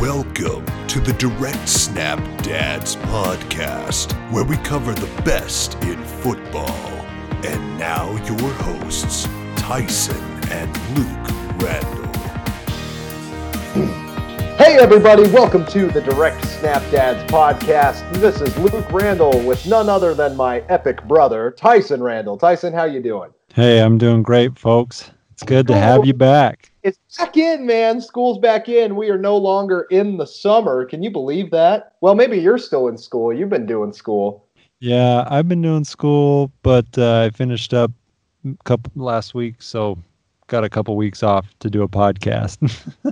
Welcome to the Direct Snap Dads podcast, where we cover the best in football. And now, your hosts, Tyson and Luke Randall. Hey, everybody, welcome to the Direct Snap Dads podcast. This is Luke Randall with none other than my epic brother, Tyson Randall. Tyson, how you doing? Hey, I'm doing great, folks. It's good to have oh. you back. It's back in, man. School's back in. We are no longer in the summer. Can you believe that? Well, maybe you're still in school. You've been doing school. Yeah, I've been doing school, but uh, I finished up a couple last week, so got a couple weeks off to do a podcast.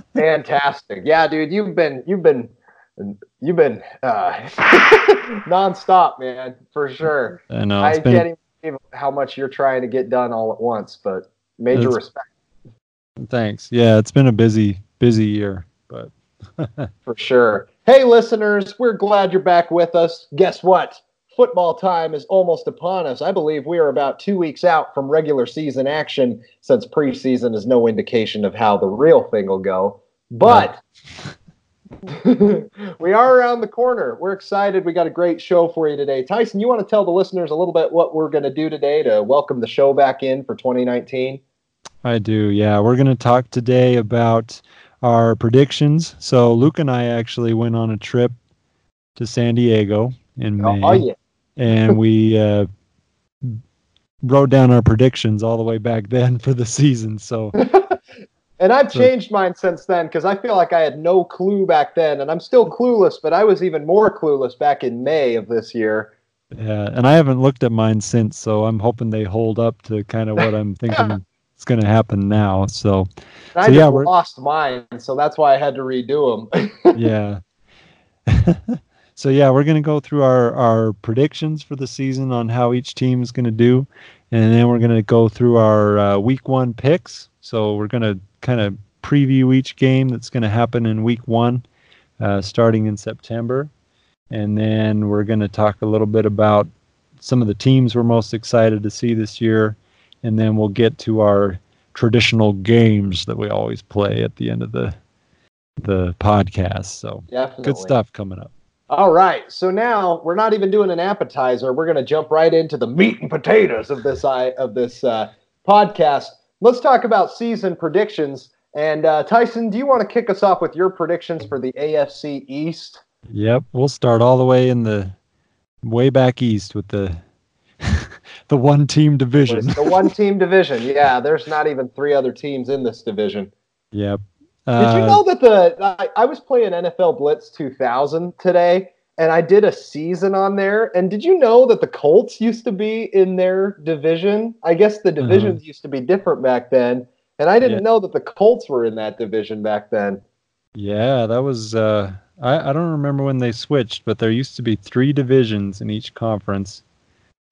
Fantastic. Yeah, dude, you've been you've been you've been uh, nonstop, man, for sure. I know. I been, can't even believe how much you're trying to get done all at once, but major It's- respect thanks. Yeah, it's been a busy, busy year, but for sure. Hey, listeners, we're glad you're back with us. Guess what? Football time is almost upon us. I believe we are about two weeks out from regular season action since preseason is no indication of how the real thing will go. But we are around the corner. We're excited. We got a great show for you today. Tyson, you want to tell the listeners a little bit what we're going to do today to welcome the show back in for 2019? I do. Yeah, we're going to talk today about our predictions. So Luke and I actually went on a trip to San Diego in May. Oh, yeah. and we uh, wrote down our predictions all the way back then for the season. So And I've changed mine since then because I feel like I had no clue back then, and I'm still clueless, but I was even more clueless back in May of this year. yeah, and I haven't looked at mine since. So I'm hoping they hold up to kind of what I'm thinking is going to happen now. So So, yeah, we're- lost mine, so that's why I had to redo them. yeah. so yeah, we're going to go through our our predictions for the season on how each team is going to do, and then we're going to go through our uh, week one picks. So we're going to kind of preview each game that's going to happen in week one, uh, starting in September, and then we're going to talk a little bit about some of the teams we're most excited to see this year, and then we'll get to our traditional games that we always play at the end of the the podcast. So Definitely. good stuff coming up. All right, so now we're not even doing an appetizer. We're going to jump right into the meat and potatoes of this I of this uh, podcast. Let's talk about season predictions. And uh, Tyson, do you want to kick us off with your predictions for the AFC East? Yep, we'll start all the way in the way back east with the the one team division. The one team division. Yeah, there's not even three other teams in this division. Yep. Did Uh, you know that the I, I was playing NFL Blitz 2000 today, and I did a season on there. And did you know that the Colts used to be in their division? I guess the divisions used to be different back then, and I didn't Yeah. know that the Colts were in that division back then. Yeah, that was. Uh, I I don't remember when they switched, but there used to be three divisions in each conference,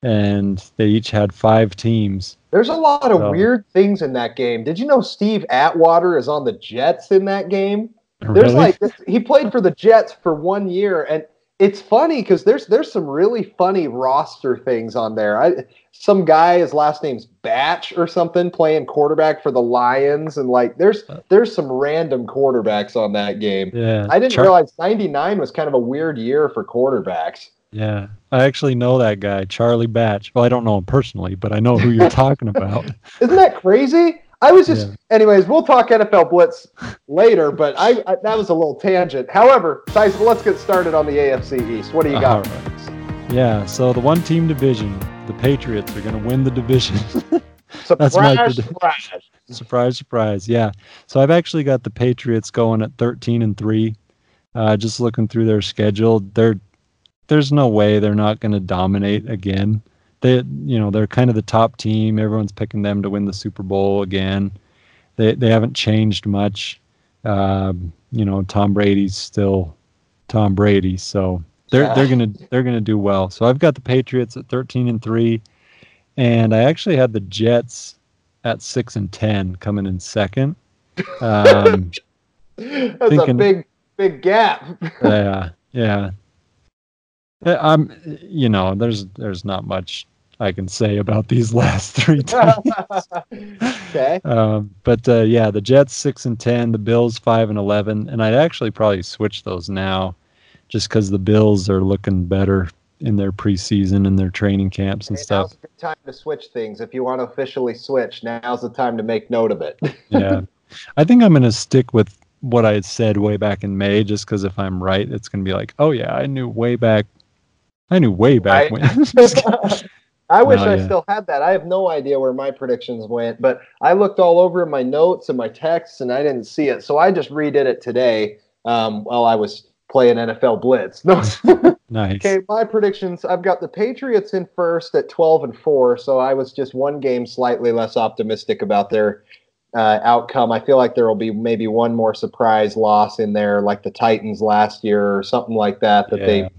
and they each had five teams. There's a lot of So- weird things in that game. Did you know Steve Atwater is on the Jets in that game? There's Really? like he played for the Jets for one year, and it's funny because there's there's some really funny roster things on there. I some guy his last name's Batch or something playing quarterback for the Lions, and like there's uh, there's some random quarterbacks on that game. yeah. I didn't Char- realize '99 was kind of a weird year for quarterbacks. Yeah, I actually know that guy, Charlie Batch. Well, I don't know him personally, but I know who you're talking about. Isn't that crazy? I was just, Yeah. anyways. We'll talk NFL Blitz later, but I, I that was a little tangent. However, Tyson, let's get started on the AFC East. What do you got? Right. Yeah, so the one team division, the Patriots are going to win the division. That's my Surprise, prediction. surprise. surprise, surprise. Yeah. So I've actually got the Patriots going at 13 and 3. Uh, just looking through their schedule, they're there's no way they're not going to dominate again. They you know, they're kind of the top team. Everyone's picking them to win the Super Bowl again. They they haven't changed much. Um, you know, Tom Brady's still Tom Brady, so they're Yeah. they're gonna they're gonna do well. So I've got the Patriots at 13 and three, and I actually had the Jets at six and ten coming in second. Um, That's a big, big gap. yeah, yeah. Uh, I'm, you know, there's there's not much I can say about these last three teams. okay. Um, but uh, yeah, the Jets six and ten, the Bills five and eleven, and I'd actually probably switch those now, just because the Bills are looking better in their preseason and their training camps and Hey, stuff. Now's a good time to switch things. If you want to officially switch, now's the time to make note of it. yeah, I think I'm gonna stick with what I had said way back in May, just because if I'm right, it's gonna be like, oh yeah, I knew way back, I knew way back Right. when. I wish No, I yeah. still had that. I have no idea where my predictions went, but I looked all over my notes and my texts and I didn't see it. So I just redid it today um, while I was playing NFL Blitz. No. nice. okay, my predictions. I've got the Patriots in first at 12 and 4, so I was just one game slightly less optimistic about their uh, outcome. I feel like there will be maybe one more surprise loss in there, like the Titans last year or something like that that Yeah. they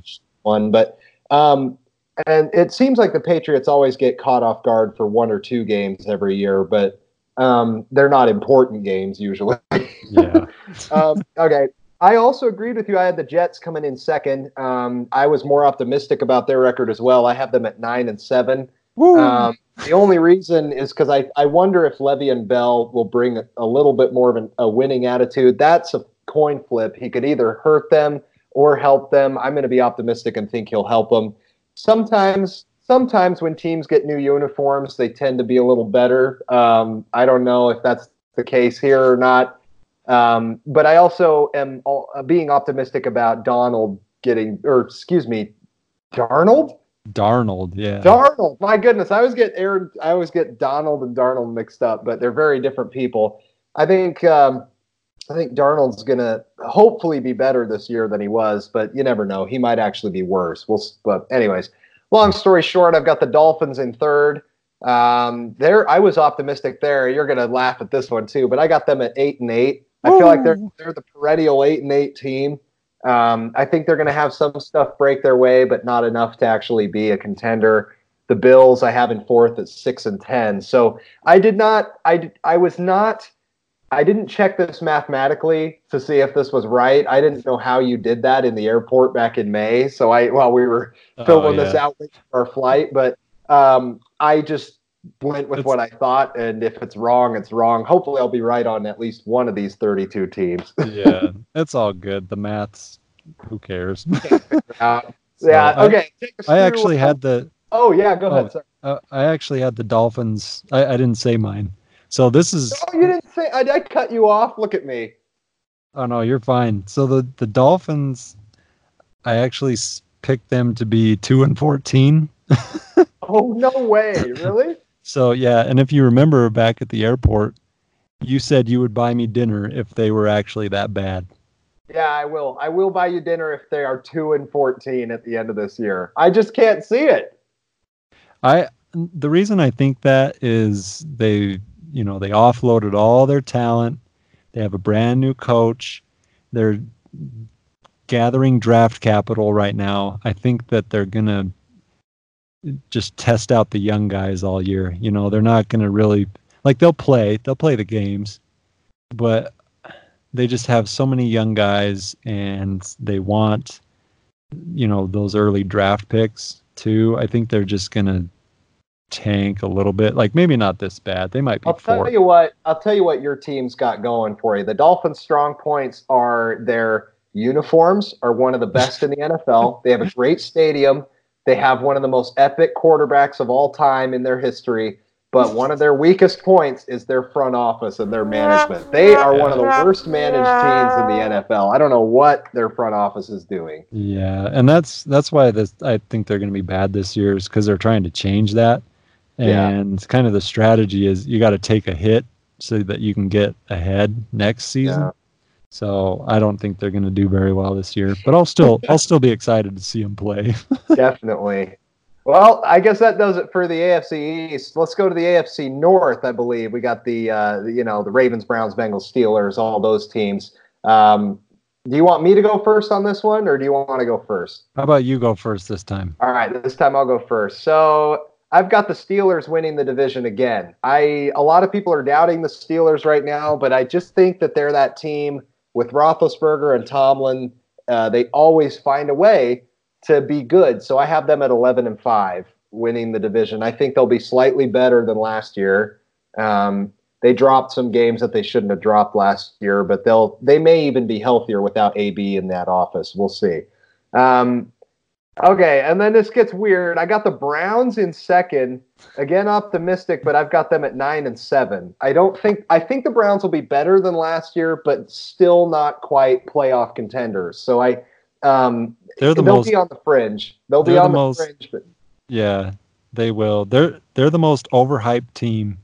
won. But um, and it seems like the Patriots always get caught off guard for one or two games every year, but um, they're not important games usually. Yeah. um, okay. I also agreed with you. I had the Jets coming in second. Um, I was more optimistic about their record as well. I have them at nine and seven. Um, the only reason is because I, I wonder if Le'Veon Bell will bring a, a little bit more of an, a winning attitude. That's a coin flip. He could either hurt them or help them. I'm going to be optimistic and think he'll help them. Sometimes, sometimes when teams get new uniforms, they tend to be a little better. Um, I don't know if that's the case here or not. Um, but I also am all, uh, being optimistic about Donald getting, or excuse me, Darnold. Darnold, yeah. Darnold, my goodness, I always get Aaron, I always get Donald and Darnold mixed up, but they're very different people. I think um, I think Darnold's gonna hopefully be better this year than he was, but you never know. He might actually be worse. We'll, but anyways, long story short, I've got the Dolphins in third. Um, there, I was optimistic there. You're gonna laugh at this one too, but I got them at eight and eight. I feel like they're they're the perennial eight and eight team. Um, I think they're going to have some stuff break their way, but not enough to actually be a contender. The Bills I have in fourth at six and ten. So I did not. I I was not. I didn't check this mathematically to see if this was right. I didn't know how you did that in the airport back in May. So I while we were filming Oh, this out for our flight, but um, I just went with It's- what I thought, and if it's wrong, it's wrong. Hopefully, I'll be right on at least one of these thirty-two teams. yeah, it's all good. The maths, who cares? Uh, So yeah. I- okay. I actually had the Oh yeah. Go Oh. ahead. Sorry. uh, I actually had the Dolphins. I, I didn't say mine. So this is Oh, you didn't say. I, I cut you off. Look at me. oh no, you're fine. So the the Dolphins, I actually picked them to be two and fourteen. Oh no way! Really? So yeah, and if you remember back at the airport, you said you would buy me dinner if they were actually that bad. yeah, I will. I will buy you dinner if they are two and fourteen at the end of this year. I just can't see it. I the reason I think that is they you know they offloaded all their talent. They have a brand new coach. They're gathering draft capital right now. I think that they're gonna just test out the young guys all year. You know, they're not gonna really like they'll play, they'll play the games, but they just have so many young guys and they want you know those early draft picks too. I think they're just gonna tank a little bit. Like maybe not this bad. They might be I'll four. tell you what. I'll tell you what your team's got going for you. The Dolphins' strong points are their uniforms are one of the best in the NFL. They have a great stadium. They have one of the most epic quarterbacks of all time in their history. But one of their weakest points is their front office and their management. They are one of the worst managed teams in the NFL. I don't know what their front office is doing. Yeah, and that's that's why this I think they're going to be bad this year is because they're trying to change that, Yeah. and kind of the strategy is you got to take a hit so that you can get ahead next season. Yeah. So I don't think they're going to do very well this year, but I'll still I'll still be excited to see them play. Definitely. Well, I guess that does it for the AFC East. Let's go to the AFC North. I believe we got the uh, you know the Ravens, Browns, Bengals, Steelers, all those teams. Um, do you want me to go first on this one, or do you want to go first? How about you go first this time? All right, this time I'll go first. So I've got the Steelers winning the division again. I a lot of people are doubting the Steelers right now, but I just think that they're that team with Roethlisberger and Tomlin. Uh, they always find a way to be good. So I have them at eleven and five. winning the division. I think they'll be slightly better than last year. Um, they dropped some games that they shouldn't have dropped last year, but they'll they may even be healthier without AB in that office. We'll see. Um, okay, and then this gets weird. I got the Browns in second. Again, optimistic, but I've got them at nine and seven. I don't think I think the Browns will be better than last year, but still not quite playoff contenders. So I um, They're the they'll most be on the fringe. They'll be on the the, most- fringe, but yeah, they will. They're they're the most overhyped team.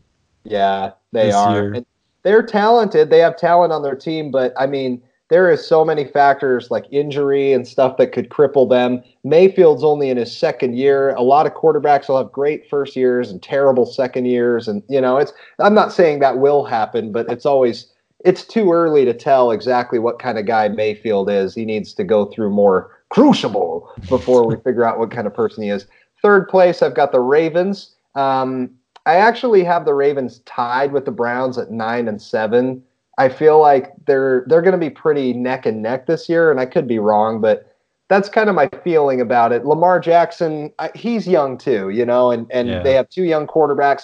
yeah, they are. They're talented. They have talent on their team, but I mean, there is so many factors like injury and stuff that could cripple them. Mayfield's only in his second year. A lot of quarterbacks will have great first years and terrible second years, and you know, it's. I'm not saying that will happen, but it's always. It's too early to tell exactly what kind of guy Mayfield is. He needs to go through more crucible before we figure out what kind of person he is. Third place, I've got the Ravens. Um, I actually have the Ravens tied with the Browns at nine and seven. I feel like they're they're going to be pretty neck and neck this year, and I could be wrong, but that's kind of my feeling about it. Lamar Jackson, I, he's young too, you know, and and Yeah. they have two young quarterbacks.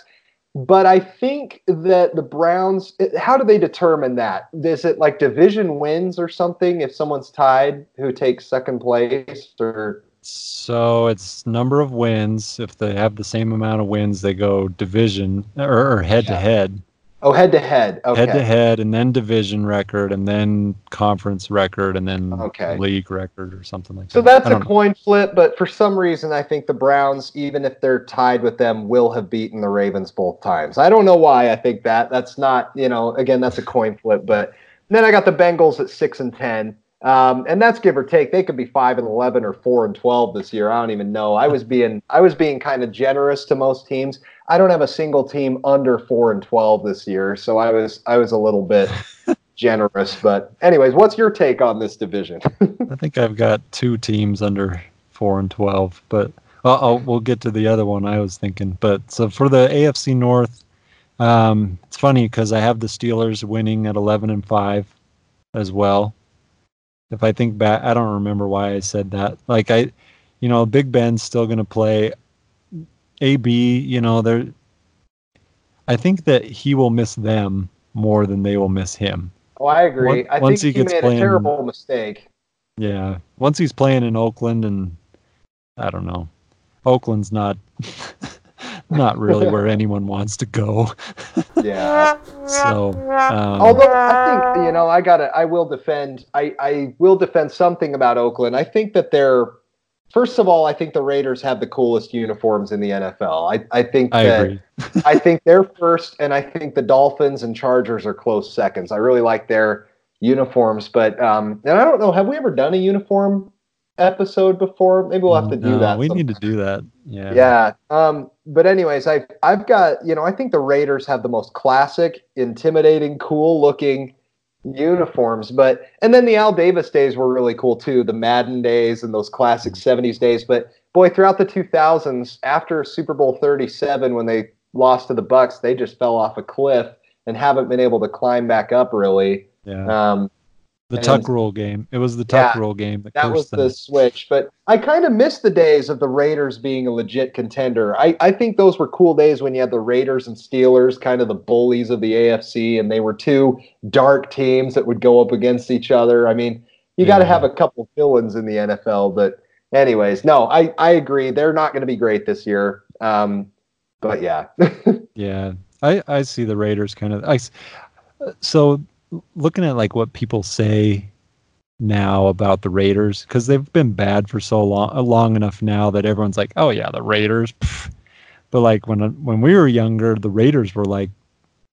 But I think that the Browns, how do they determine that? Is it like division wins or something? If someone's tied, who takes second place, or So it's number of wins. If they have the same amount of wins, they go division or, or head to head, oh, head to head? Okay. head to head, and then division record, and then conference record, and then Okay. league record or something like So that. So that's a know. coin flip, but for some reason, I think the Browns, even if they're tied with them, will have beaten the Ravens both times. I don't know why I think that. That's not, you know, again, that's a coin flip. But then I got the Bengals at six and ten, um, and that's give or take. They could be five and eleven or four and twelve this year. I don't even know. I was being, I was being kind of generous to most teams. I don't have a single team under four and twelve this year, so I was, I was a little bit. generous but anyways what's your take on this division I think I've got two teams under four and twelve, but I'll, I'll, we'll get to the other one I was thinking. But so for the AFC North, um, it's funny because I have the Steelers winning at eleven and five as well. If I think back, I don't remember why I said that. Like I, you know, Big Ben's still going to play. AB, you know, they're. I think that he will miss them more than they will miss him. Oh, I agree. Once- I once think he he, gets made playing- a terrible mistake. Yeah. Once he's playing in Oakland and I don't know. Oakland's not not really where anyone wants to go. Yeah. So um, Although I think you know, I gotta, I will defend. I I will defend something about Oakland. I think that they're. First of all, I think the Raiders have the coolest uniforms in the NFL. I, I think I that agree. I think they're first, and I think the Dolphins and Chargers are close seconds. I really like their uniforms, but um, and I don't know, have we ever done a uniform episode before? Maybe we'll have to do No, that. We need to do that. Yeah. Yeah. Um, but anyways, I've I've got you know I think the Raiders have the most classic, intimidating, cool looking uniforms. But and then the Al Davis days were really cool too, the Madden days and those classic '70s days. But boy, throughout the 2000s, after Super Bowl 37, when they lost to the Bucs, they just fell off a cliff and haven't been able to climb back up really. Yeah. Um, The and- tuck rule game. It was the tuck Yeah, rule game that, that was them. the switch. But I kind of miss the days of the Raiders being a legit contender. I, I think those were cool days when you had the Raiders and Steelers, kind of the bullies of the AFC, and they were two dark teams that would go up against each other. I mean, you got to have a couple villains in the NFL. But, anyways, no, I, I agree. They're not going to be great this year. Um, but yeah. Yeah, I I see the Raiders kind of. I so looking at like what people say now about the Raiders because they've been bad for so long uh, long enough now that everyone's like, oh yeah, the Raiders. pff." But like when when we were younger, the Raiders were like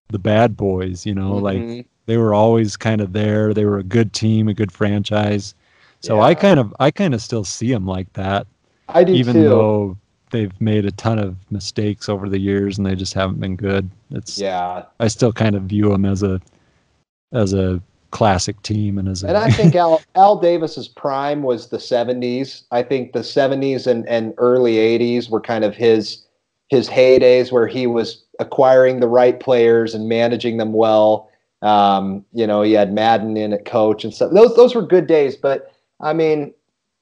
the bad boys. You know, like Mhm. they were always kind of there. They were a good team, a good franchise. So I kind of I kind of still see them like that I do even too. though they've made a ton of mistakes over the years and they just haven't been good. It's yeah. I still kind of view them as a as a classic team and as a And I think Al, Al Davis's prime was the 70s. I think the 70s and, and early 80s were kind of his his heydays where he was acquiring the right players and managing them well. Um, you know, he had Madden in at coach and stuff. Those those were good days, but I mean,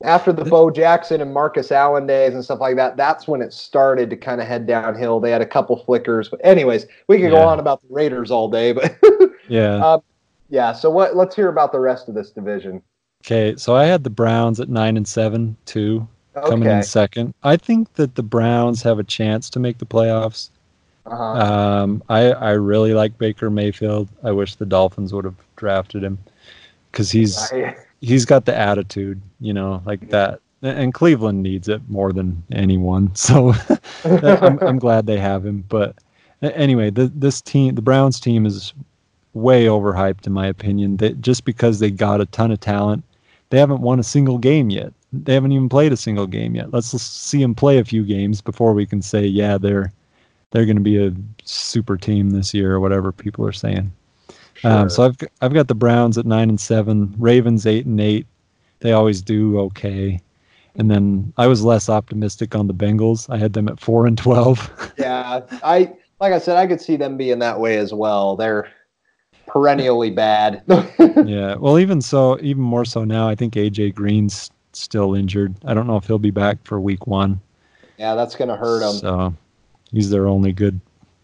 after the Bo Jackson and Marcus Allen days and stuff like that, that's when it started to kind of head downhill. They had a couple flickers, but anyways, we could Yeah. go on about the Raiders all day, but Yeah. uh, yeah. So what? Let's hear about the rest of this division. Okay, so I had the Browns at nine and seven, too, coming in second. I think that the Browns have a chance to make the playoffs. Uh-huh. Um, I I really like Baker Mayfield. I wish the Dolphins would have drafted him because he's I- he's got the attitude, you know, like that. And Cleveland needs it more than anyone. So I'm, I'm glad they have him. But anyway, the, this team, the Browns team, is way overhyped in my opinion. That just because they got a ton of talent, they haven't won a single game yet. They haven't even played a single game yet. Let's see them play a few games before we can say, yeah, they're they're going to be a super team this year or whatever people are saying. Um, so I've I've got the Browns at nine and seven, Ravens eight and eight. They always do okay. And then I was less optimistic on the Bengals. I had them at four and twelve. yeah, I like I said, I could see them being that way as well. They're perennially bad. yeah. Well, even so, even more so now. I think AJ Green's still injured. I don't know if he'll be back for week one. yeah, that's gonna hurt him. So he's their only good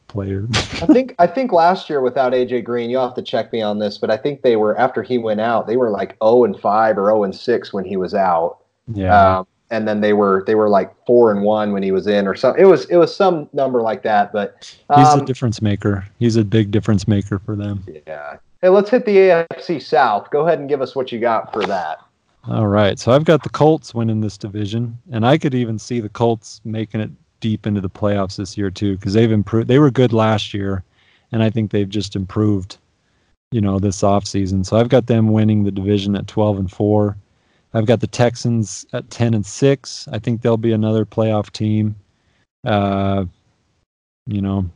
player. I think I think last year without AJ Green, you'll have to check me on this, but I think they were after he went out, they were like 0 and 5 or 0 and 6 when he was out. yeah. Um, and then they were they were like 4 and 1 when he was in or something. It was it was some number like that, but he's um, a difference maker. He's a big difference maker for them. yeah. Hey, let's hit the AFC South. Go ahead and give us what you got for that. All right. So I've got the Colts winning this division, and I could even see the Colts making it deep into the playoffs this year too, because they've improved. They were good last year, and I think they've just improved, you know, this offseason. So I've got them winning the division at 12 and 4. I've got the Texans at 10 and 6. I think they'll be another playoff team. Uh, you know,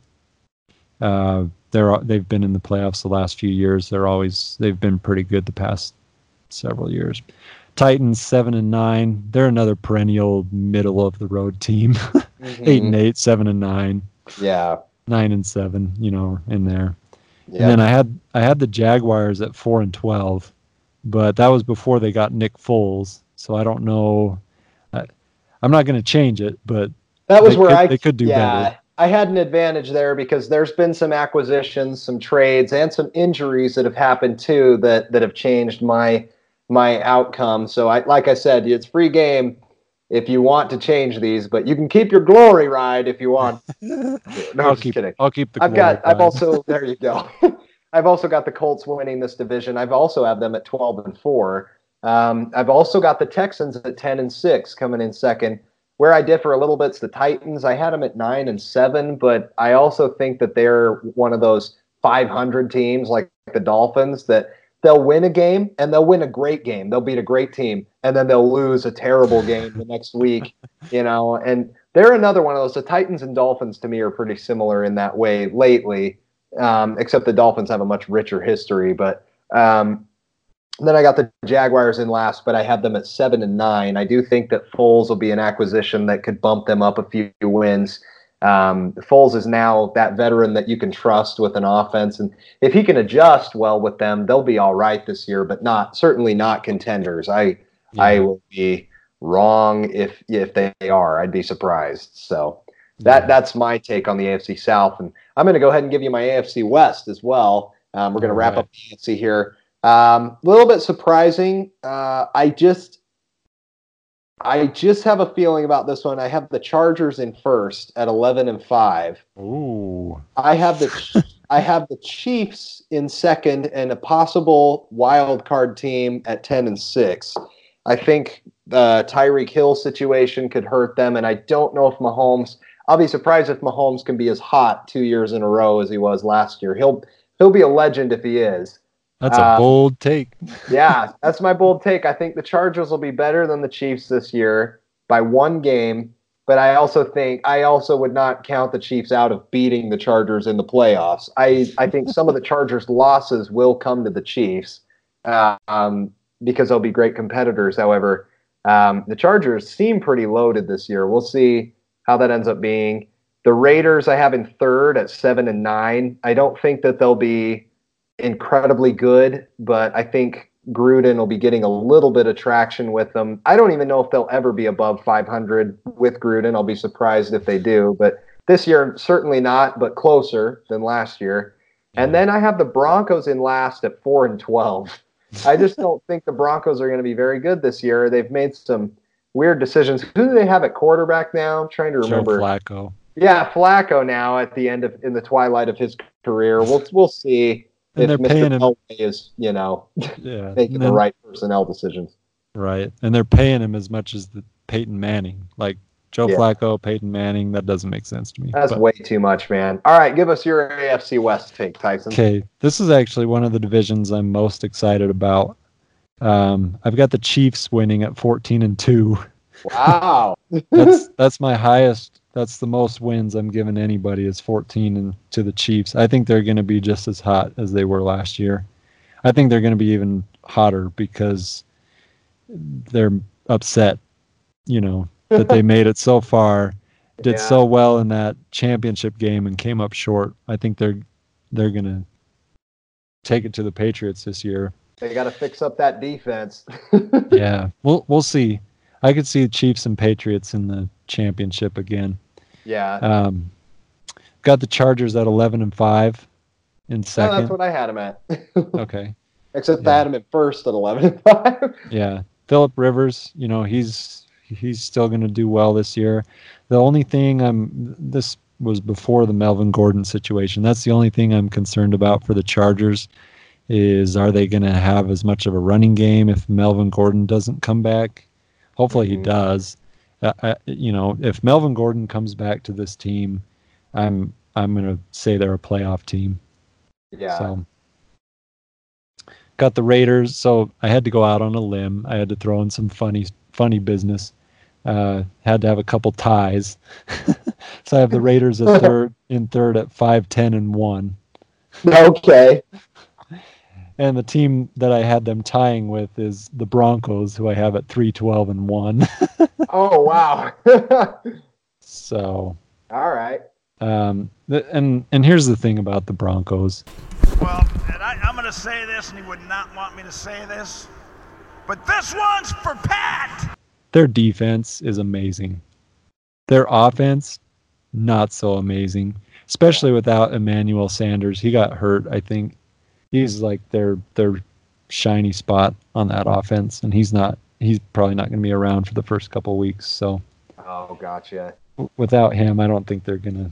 uh, they're they've been in the playoffs the last few years. They're always they've been pretty good the past several years. Titans seven and nine. They're another perennial middle of the road team. eight and eight, seven and nine, Yeah. nine and seven. You know, in there. Yeah. And then I had I had the Jaguars at four and twelve, but that was before they got Nick Foles. So I don't know. I, I'm not going to change it, but That was They where could- I they could do yeah, better. I had an advantage there because there's been some acquisitions, some trades, and some injuries that have happened too that that have changed my my outcome. So I like I said, it's free game if you want to change these, but you can keep your glory ride if you want. No, I'll just keep kidding. I'll keep the. I've got. glory I've also. There you go. I've also got the Colts winning this division. I've also have them at twelve and four. Um, I've also got the Texans at ten and six coming in second. Where I differ a little bit is the Titans. I had them at nine and seven, but I also think that they're one of those 500 teams like the Dolphins that they'll win a game and they'll win a great game. They'll beat a great team and then they'll lose a terrible game the next week, you know. And they're another one of those. The Titans and Dolphins to me are pretty similar in that way lately, um, except the Dolphins have a much richer history. But um, then I got the Jaguars in last, but I have them at seven and nine. I do think that Foles will be an acquisition that could bump them up a few wins. Um, Foles is now that veteran that you can trust with an offense, and if he can adjust well with them, they'll be all right this year. But not certainly not contenders. I I will be wrong if if they are. I'd be surprised. So that that's my take on the AFC South, and I'm going to go ahead and give you my AFC West as well. Um, we're going to wrap Alright. up the AFC here. Um, a little bit surprising. Uh, I just I just have a feeling about this one. I have the Chargers in first at 11 and five. Ooh. I have the I have the Chiefs in second and a possible wild card team at 10 and 6. I think the Tyreek Hill situation could hurt them and I don't know if Mahomes I'll be surprised if Mahomes can be as hot 2 years in a row as he was last year. He'll he'll be a legend if he is. That's a Uh, bold take. Yeah, that's my bold take. I think the Chargers will be better than the Chiefs this year by one game, but I also think I also would not count the Chiefs out of beating the Chargers in the playoffs. I I think some of the Chargers' losses will come to the Chiefs um, because they'll be great competitors. However, um, the Chargers seem pretty loaded this year. We'll see how that ends up being. The Raiders I have in third at seven and nine. I don't think that they'll be incredibly good, but I think Gruden will be getting a little bit of traction with them. I don't even know if they'll ever be above 500 with Gruden. I'll be surprised if they do, but this year certainly not, but closer than last year. And then I have the Broncos in last at 4 and 12. I just don't think the Broncos are going to be very good this year. They've made some weird decisions. Who do they have at quarterback now? I'm trying to remember. Joe Flacco. Yeah, Flacco now at the end of in the twilight of his career. We'll we'll see And they're if Mr. paying him. Elway is, you know, Yeah. making and the right personnel decisions. Right. And they're paying him as much as the Peyton Manning. Like Joe Yeah. Flacco, Peyton Manning, that doesn't make sense to me. That's But- way too much, man. All right, give us your AFC West take, Tyson. Okay, this is actually one of the divisions I'm most excited about. Um, I've got the Chiefs winning at 14 and two. Wow. That's that's my highest. That's the most wins I'm giving anybody is 14 and to the Chiefs. I think they're going to be just as hot as they were last year. I think they're going to be even hotter because they're upset. You know that they made it so far, did Yeah. so well in that championship game and came up short. I think they're they're going to take it to the Patriots this year. They got to fix up that defense. yeah, we'll we'll see. I could see Chiefs and Patriots in the championship again. yeah. Um, got the Chargers at eleven and five in Oh, second. that's what I had him at. okay, Except Yeah. I had him at first at 11 and 5. yeah. Philip Rivers, you know he's he's still going to do well this year. The only thing I'm this was before the Melvin Gordon situation. That's the only thing I'm concerned about for the Chargers is are they going to have as much of a running game if Melvin Gordon doesn't come back? Hopefully he Mhm. does. Uh, I, you know, if Melvin Gordon comes back to this team, I'm I'm going to say they're a playoff team. Yeah. So got the Raiders. So I had to go out on a limb. I had to throw in some funny funny business. Uh, had to have a couple ties. so I have the Raiders at third in third at five ten and one. Okay. And the team that I had them tying with is the Broncos, who I have at three twelve and one. Oh, wow. so All right. um, th- and and here's the thing about the Broncos. Well, and I, I'm going to say this, and he would not want me to say this, but this one's for Pat. their defense is amazing. Their offense, not so amazing, especially without Emmanuel Sanders. He got hurt, I think. He's like their their shiny spot on that offense, and he's not. He's probably not going to be around for the first couple weeks. So Oh, gotcha. w- without him, I don't think they're gonna.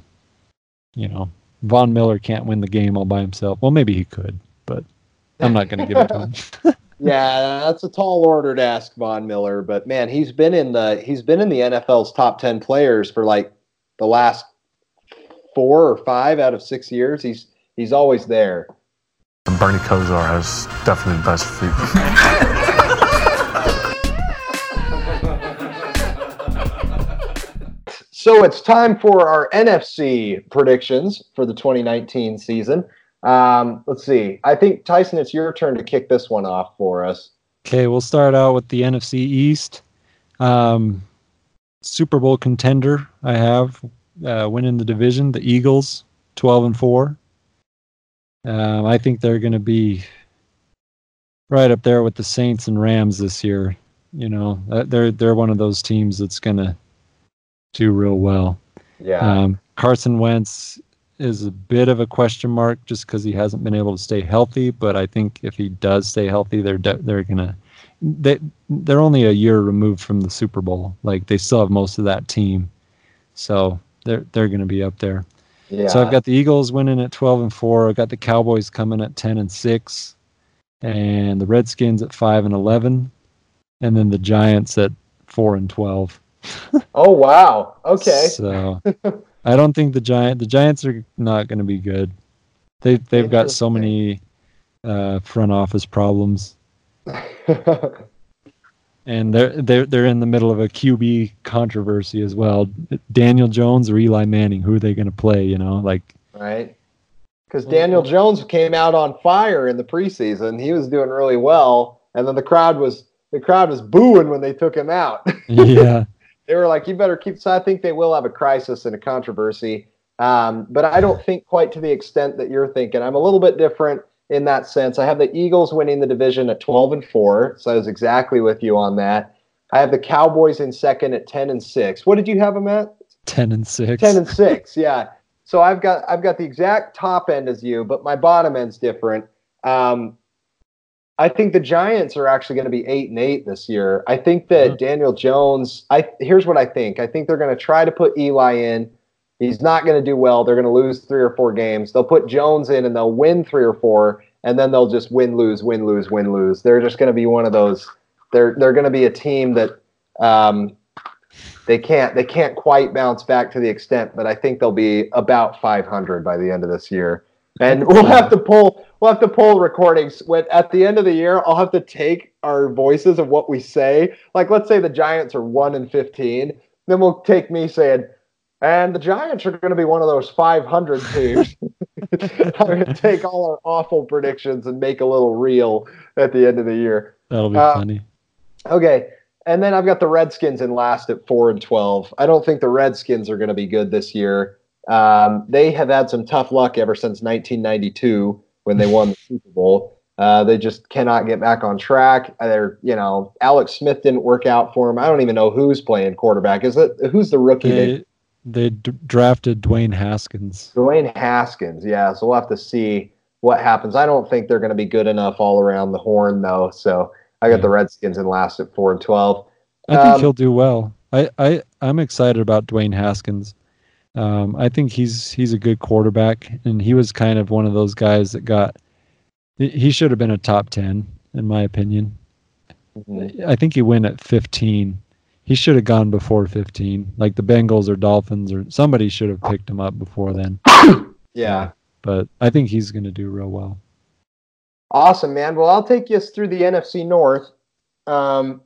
You know, Von Miller can't win the game all by himself. Well, maybe he could, but I'm not going to give it to him. Yeah, that's a tall order to ask Von Miller, but man, he's been in the he's been in the NFL's top ten players for like the last four or five out of six years. He's he's always there. Bernie Kosar has definitely the best feet. So it's time for our NFC predictions for the 2019 season. Um, let's see. I think Tyson, it's your turn to kick this one off for us. Okay, we'll start out with the NFC East. Um, Super Bowl contender I have uh, winning the division, the Eagles, twelve and four. Um, I think they're going to be right up there with the Saints and Rams this year. You know, Uh, they're they're one of those teams that's going to do real well. Yeah. Um, Carson Wentz is a bit of a question mark just because he hasn't been able to stay healthy. But I think if he does stay healthy, they're de- they're gonna they they're only a year removed from the Super Bowl. Like they still have most of that team, so they're they're gonna be up there. Yeah. So I've got the Eagles winning at twelve and four. I've got the Cowboys coming at ten and six, and the Redskins at five and eleven, and then the Giants at four and twelve. oh wow. Okay. So I don't think the giant the Giants are not going to be good. They they've got so many uh, front office problems, and they're they're they're in the middle of a QB controversy as well. Daniel Jones or Eli Manning, who are they going to play? You know, like right? Because Daniel Jones came out on fire in the preseason. He was doing really well, and then the crowd was the crowd was booing when they took him out. yeah, they were like, "You better keep." So I think they will have a crisis and a controversy, um, but I don't think quite to the extent that you're thinking. I'm a little bit different. In that sense. I have the Eagles winning the division at 12 and 4, so I was exactly with you on that. I have the Cowboys in second at 10 and 6. What did you have them at? 10 and 6. 10 and 6, yeah. So I've got I've got the exact top end as you, but my bottom end's different. Um, I think the Giants are actually going to be eight and eight this year. I think that Mhm. Daniel Jones. I here's what I think. I think they're going to try to put Eli in. He's not going to do well. They're going to lose three or four games. They'll put Jones in and they'll win three or four, and then they'll just win, lose, win, lose, win, lose. They're just going to be one of those. They're they're going to be a team that um, they can't they can't quite bounce back to the extent, but I think they'll be about 500 by the end of this year. And we'll have to pull we'll have to pull recordings when at the end of the year. I'll have to take our voices of what we say. Like let's say the Giants are one and 15, then we'll take me saying. And the Giants are going to be one of those 500 teams. I'm going to take all our awful predictions and make a little reel at the end of the year. That'll be Uh, funny. Okay. And then I've got the Redskins in last at four and twelve. I don't think the Redskins are going to be good this year. Um, they have had some tough luck ever since 1992 when they won the Super Bowl. Uh, they just cannot get back on track. They're, you know, Alex Smith didn't work out for them. I don't even know who's playing quarterback. Is it who's the rookie? they They, d- drafted Dwayne Haskins. Dwayne Haskins, yeah. So we'll have to see what happens. I don't think they're going to be good enough all around the horn, though. So I got the Redskins in last at four and twelve. I think Um, he'll do well. I, I I'm excited about Dwayne Haskins. Um, I think he's he's a good quarterback, and he was kind of one of those guys that got. he- should have been a top ten, in my opinion. I think he went at 15. He should have gone before 15. Like the Bengals or Dolphins or somebody should have picked him up before then. Yeah, But I think he's going to do real well. awesome, man. Well, I'll take you through the NFC North. Um,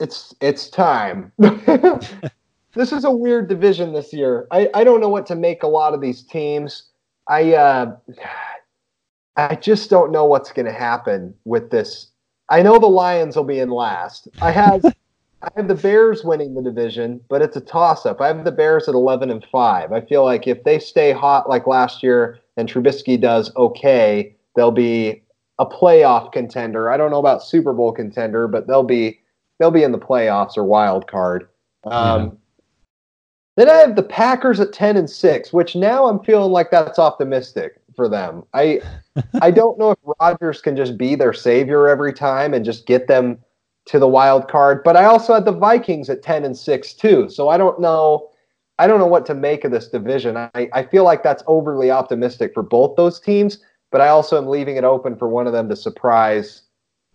it's it's time. this is a weird division this year. I, I don't know what to make a lot of these teams. I uh, I just don't know what's going to happen with this. I know the Lions will be in last. I have I have the Bears winning the division, but it's a toss up. I have the Bears at 11 and 5. I feel like if they stay hot like last year and Trubisky does okay, they'll be a playoff contender. I don't know about Super Bowl contender, but they'll be they'll be in the playoffs or wild card. Um, Then I have the Packers at 10 and 6, which now I'm feeling like that's optimistic for them. I I don't know if Rodgers can just be their savior every time and just get them to the wild card, but I also had the Vikings at 10 and 6 too. So I don't know I don't know what to make of this division. I, I feel like that's overly optimistic for both those teams, but I also am leaving it open for one of them to surprise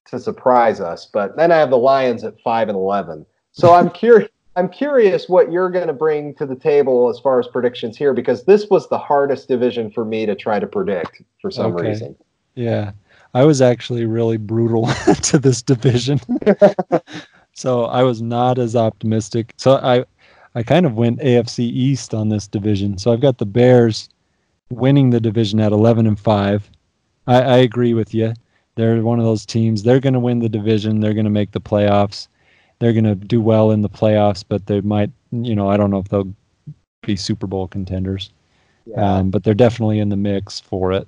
to surprise us. But then I have the Lions at 5 and 11. So I'm curious I'm curious what you're going to bring to the table as far as predictions here because this was the hardest division for me to try to predict for some Okay. reason. Yeah. I was actually really brutal to this division. so I was not as optimistic. So I I kind of went AFC East on this division. So I've got the Bears winning the division at 11 and 5. I, I agree with you. They're one of those teams. They're going to win the division. They're going to make the playoffs. They're going to do well in the playoffs, but they might, you know, I don't know if they'll be Super Bowl contenders Yeah. um, but they're definitely in the mix for it.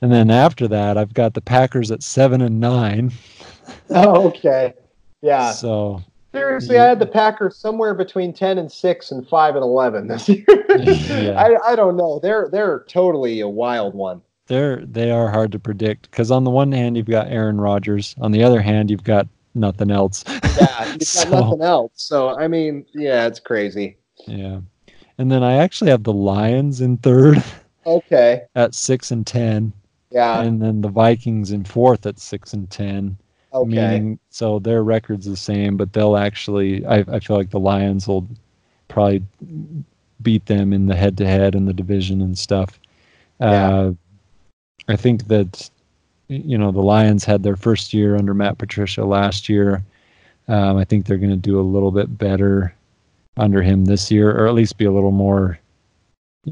And then after that, I've got the Packers at seven and nine. oh, okay. Yeah. So Seriously, I had the Packers somewhere between ten and six and five and eleven this year. Yeah. I, I don't know. They're they're totally a wild one. they're they are hard to predict because on the one hand you've got Aaron Rodgers, on the other hand you've got nothing else. Yeah, you've got So- nothing else. So I mean, yeah, it's crazy. Yeah, and then I actually have the Lions in third Okay. at six and ten, Yeah. and then the Vikings in fourth at six and ten. Okay. Meaning, so their record's the same, but they'll actually. I, I feel like the Lions will probably beat them in the head-to-head in the division and stuff. Yeah. Uh, I think that you know the Lions had their first year under Matt Patricia last year. Um, I think they're going to do a little bit better under him this year, or at least be a little more,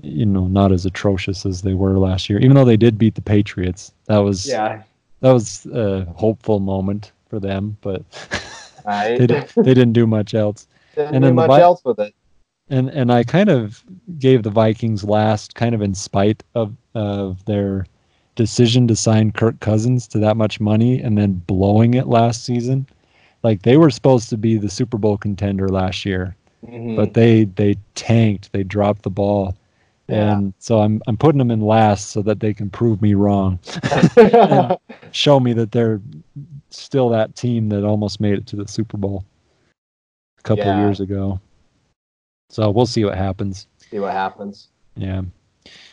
you know, not as atrocious as they were last year. Even though they did beat the Patriots, that was yeah. that was a hopeful moment for them, but I they, did, they didn't do much else. didn't and do much Vi- else with it. And and I kind of gave the Vikings last, kind of in spite of of their decision to sign Kirk Cousins to that much money and then blowing it last season. Like they were supposed to be the Super Bowl contender last year, Mhm. but they they tanked. They dropped the ball, Yeah. and so I'm I'm putting them in last so that they can prove me wrong, show me that they're still that team that almost made it to the Super Bowl a couple of Yeah. years ago. So we'll see what happens. See what happens. Yeah.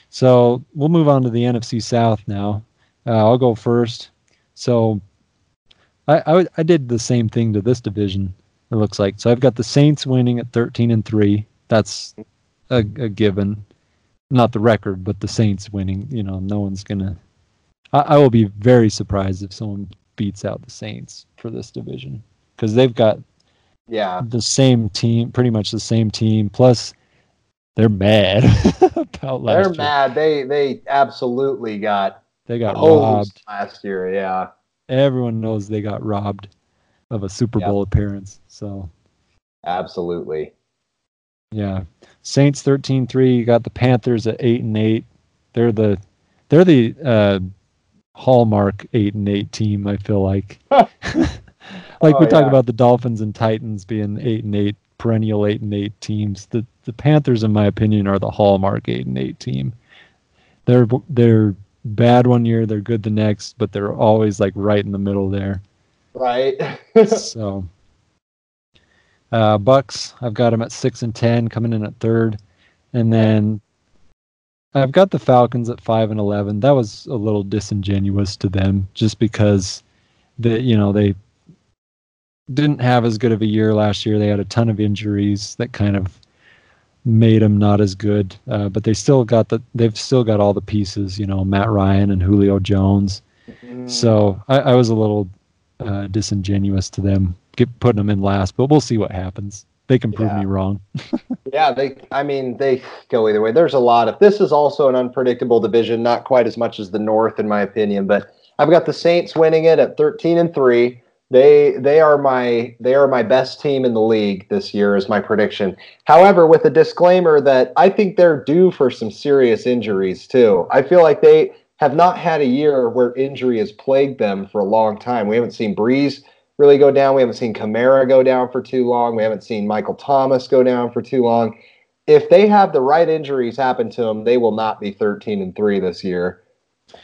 So we'll move on to the NFC South now. Uh, I'll go first. So I, I I did the same thing to this division. It looks like so. I've got the Saints winning at thirteen and three. That's a, a given. Not the record, but the Saints winning. You know, no one's gonna. I, I will be very surprised if someone beats out the Saints for this division because they've got Yeah. the same team, pretty much the same team. Plus, they're mad about last They're year. mad. They they absolutely got They got robbed. last year. Yeah. Everyone knows they got robbed of a Super Yep. Bowl appearance. So Absolutely. yeah, Saints 13-3. You got the Panthers at eight and eight. They're the they're the uh, hallmark eight and eight team. I feel like. like Oh, we talk yeah. about the Dolphins and Titans being eight and eight, perennial eight and eight teams. The the Panthers, in my opinion, are the hallmark eight and eight team. They're they're bad one year, they're good the next, but they're always like right in the middle there. Right. so uh, Bucs, I've got them at six and ten, coming in at third, and then I've got the Falcons at five and eleven. That was a little disingenuous to them, just because the you know they didn't have as good of a year last year. They had a ton of injuries that kind of made them not as good, uh, but they still got the they've still got all the pieces. You know, Matt Ryan and Julio Jones. Mm. So I, I was a little uh, disingenuous to them, get, putting them in last, but we'll see what happens. They can prove Yeah. me wrong. Yeah, they. I mean, they go either way. There's a lot of. This is also an unpredictable division, not quite as much as the North, in my opinion. But I've got the Saints winning it at 13 and three. They they are my they are my best team in the league this year, is my prediction. However, with a disclaimer that I think they're due for some serious injuries too. I feel like they have not had a year where injury has plagued them for a long time. We haven't seen Brees really go down. We haven't seen Kamara go down for too long. We haven't seen Michael Thomas go down for too long. If they have the right injuries happen to them, they will not be 13 and 3 this year.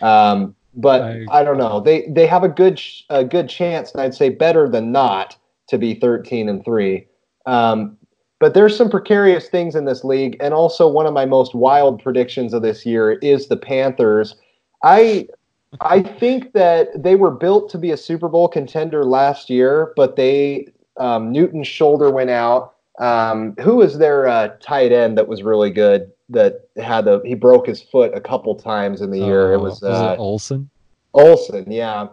Um, but I- I, don't know. They they have a good sh- a good chance, and I'd say better than not to be 13 and 3. Um, but there's some precarious things in this league, and also one of my most wild predictions of this year is the Panthers. I I think that they were built to be a Super Bowl contender last year, but they um, Newton's shoulder went out. Um, who was their uh, tight end that was really good? That had the he broke his foot a couple times in the year. It Uh, was, uh, it Olsen. Olson, yeah,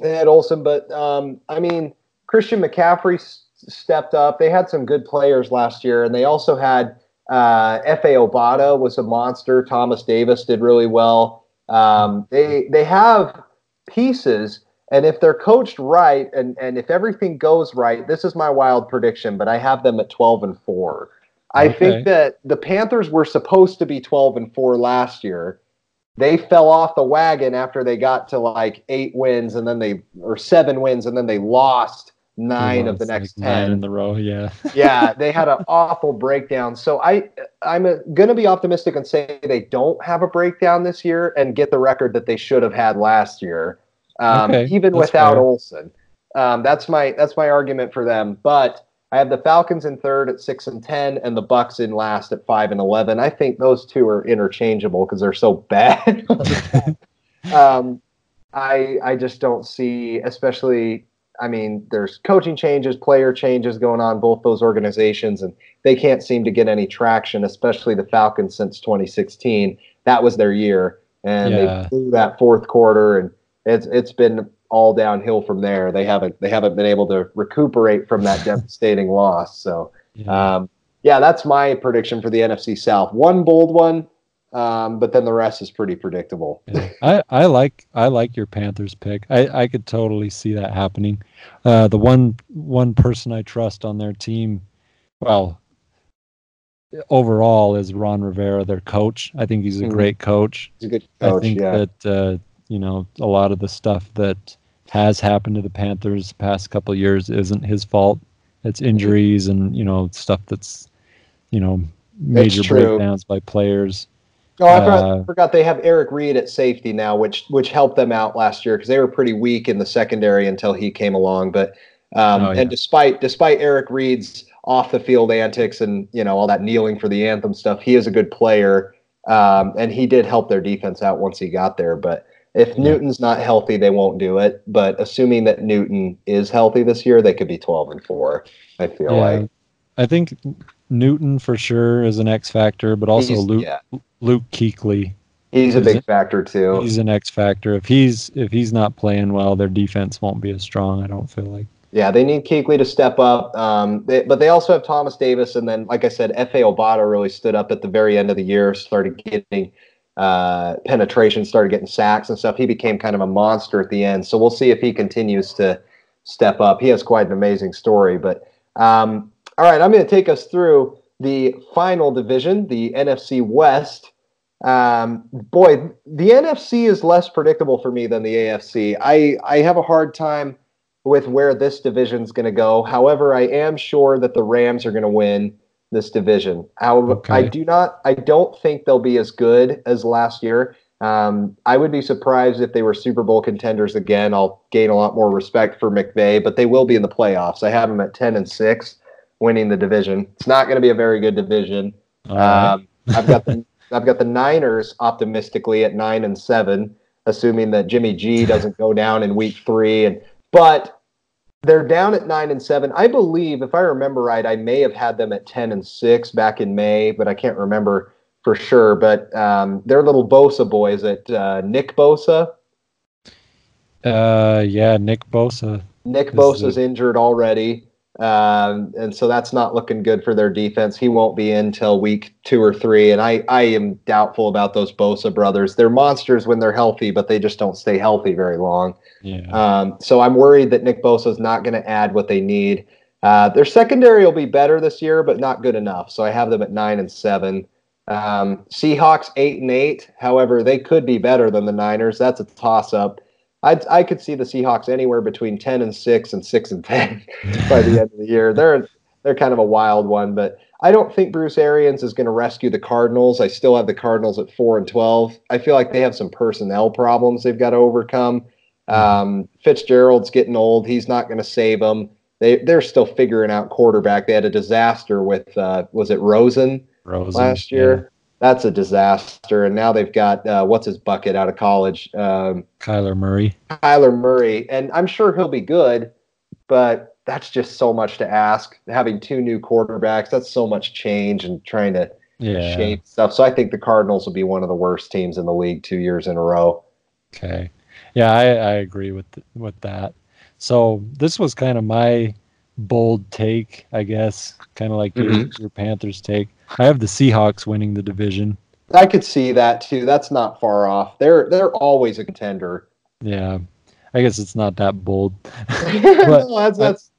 they had Olsen, but um, I mean Christian McCaffrey s- stepped up. They had some good players last year, and they also had uh, Fa Obada was a monster. Thomas Davis did really well. Um, they they have pieces, and if they're coached right, and and if everything goes right, this is my wild prediction. But I have them at twelve and four. I Okay. think that the Panthers were supposed to be twelve and four last year they fell off the wagon after they got to like eight wins and then they or seven wins and then they lost nine of the It's like next nine in the row. Yeah. yeah, they had an awful breakdown. So I I'm going to be optimistic and say they don't have a breakdown this year and get the record that they should have had last year, um, Okay, even that's without fair. Olsen. Um, that's my that's my argument for them. But I have the Falcons in third at six and ten, and the Bucs in last at five and eleven. I think those two are interchangeable because they're so bad. um, I I just don't see, especially. I mean, there's coaching changes, player changes going on both those organizations, and they can't seem to get any traction. Especially the Falcons since 2016. That was their year, and Yeah. they blew that fourth quarter, and it's it's been all downhill from there. They haven't they haven't been able to recuperate from that devastating loss. So Yeah. um, yeah, that's my prediction for the NFC South. One bold one, um, but then the rest is pretty predictable. Yeah. I, I like I like your Panthers pick. I, I could totally see that happening. Uh, the one one person I trust on their team, well, overall is Ron Rivera, their coach. I think he's a Mhm. great coach. He's a good coach. I think Yeah, that uh, you know, a lot of the stuff that has happened to the Panthers the past couple years isn't his fault. It's injuries and you know stuff that's you know major breakdowns by players. Oh, I forgot, uh, forgot, they have Eric Reid at safety now, which which helped them out last year because they were pretty weak in the secondary until he came along. But um, oh, yeah. and despite despite Eric Reid's off the field antics and you know all that kneeling for the anthem stuff, he is a good player, um, and he did help their defense out once he got there. But if yeah. Newton's not healthy, they won't do it. But assuming that Newton is healthy this year, they could be twelve and four. I feel yeah. like. I think Newton for sure is an X factor, but also he's, Luke yeah. Luke Kuechly. He's a big factor too. He's an X factor. If he's if he's not playing well, their defense won't be as strong. I don't feel like. Yeah, they need Kuechly to step up. Um, they, but they also have Thomas Davis, and then, like I said, Fa Obada really stood up at the very end of the year, started getting uh, penetration, started getting sacks and stuff. He became kind of a monster at the end. So we'll see if he continues to step up. He has quite an amazing story. But um, all right, I'm going to take us through the final division, the NFC West. Um, boy, the NFC is less predictable for me than the AFC. I, I have a hard time with where this division is going to go. However, I am sure that the Rams are going to win this division. However, okay. I do not. I don't think they'll be as good as last year. Um, I would be surprised if they were Super Bowl contenders again. I'll gain a lot more respect for McVay, but they will be in the playoffs. I have them at ten and six winning the division. It's not going to be a very good division. Right. Um, I've got the I've got the Niners optimistically at nine and seven, assuming that Jimmy G doesn't go down in week three. And but they're down at nine and seven. I believe, if I remember right, I may have had them at ten and six back in May, but I can't remember for sure. But um, they're little Bosa boys at uh, Nick Bosa. Uh, yeah, Nick Bosa. Nick Bosa's the... injured already. Um, and so that's not looking good for their defense. He won't be in till week two or three. And I, I am doubtful about those Bosa brothers. They're monsters when they're healthy, but they just don't stay healthy very long. Yeah. Um, so I'm worried that Nick Bosa is not going to add what they need. Uh, their secondary will be better this year, but not good enough. So I have them at nine and seven. Um, Seahawks eight and eight. However, they could be better than the Niners. That's a toss up. I I could see the Seahawks anywhere between ten and six and six and ten by the end of the year. They're they're kind of a wild one, but I don't think Bruce Arians is going to rescue the Cardinals. I still have the Cardinals at four and twelve. I feel like they have some personnel problems they've got to overcome. Um, Fitzgerald's getting old. He's not going to save them. They they're still figuring out quarterback. They had a disaster with uh, was it Rosen, Rosen last year that's a disaster. And now they've got uh, what's his bucket out of college, um, Kyler Murray. Kyler Murray, and I'm sure he'll be good, but that's just so much to ask. Having two new quarterbacks, that's so much change and trying to yeah. shape stuff. So I think the Cardinals will be one of the worst teams in the league two years in a row. Okay, yeah, I, I agree with with that. So this was kind of my bold take, I guess, kind of like mm-hmm. your, your Panthers take. I have the Seahawks winning the division. I could see that too. That's not far off. They're they're always a contender. Yeah, I guess it's not that bold. but no, that's, that's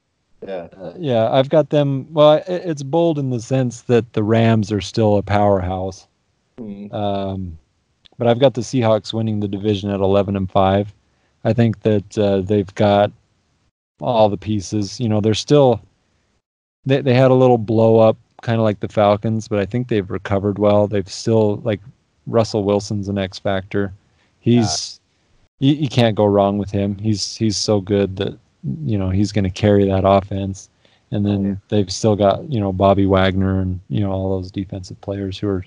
yeah. Uh, yeah, I've got them. Well, it, it's bold in the sense that the Rams are still a powerhouse. Mm. Um, but I've got the Seahawks winning the division at eleven and five. I think that uh, they've got all the pieces. You know, they're still they they had a little blow up kind of like the Falcons, but I think they've recovered well. They've still like Russell Wilson's an X factor. He's yeah. you, you can't go wrong with him. He's he's so good that you know he's going to carry that offense. And then yeah. they've still got you know Bobby Wagner and you know all those defensive players who are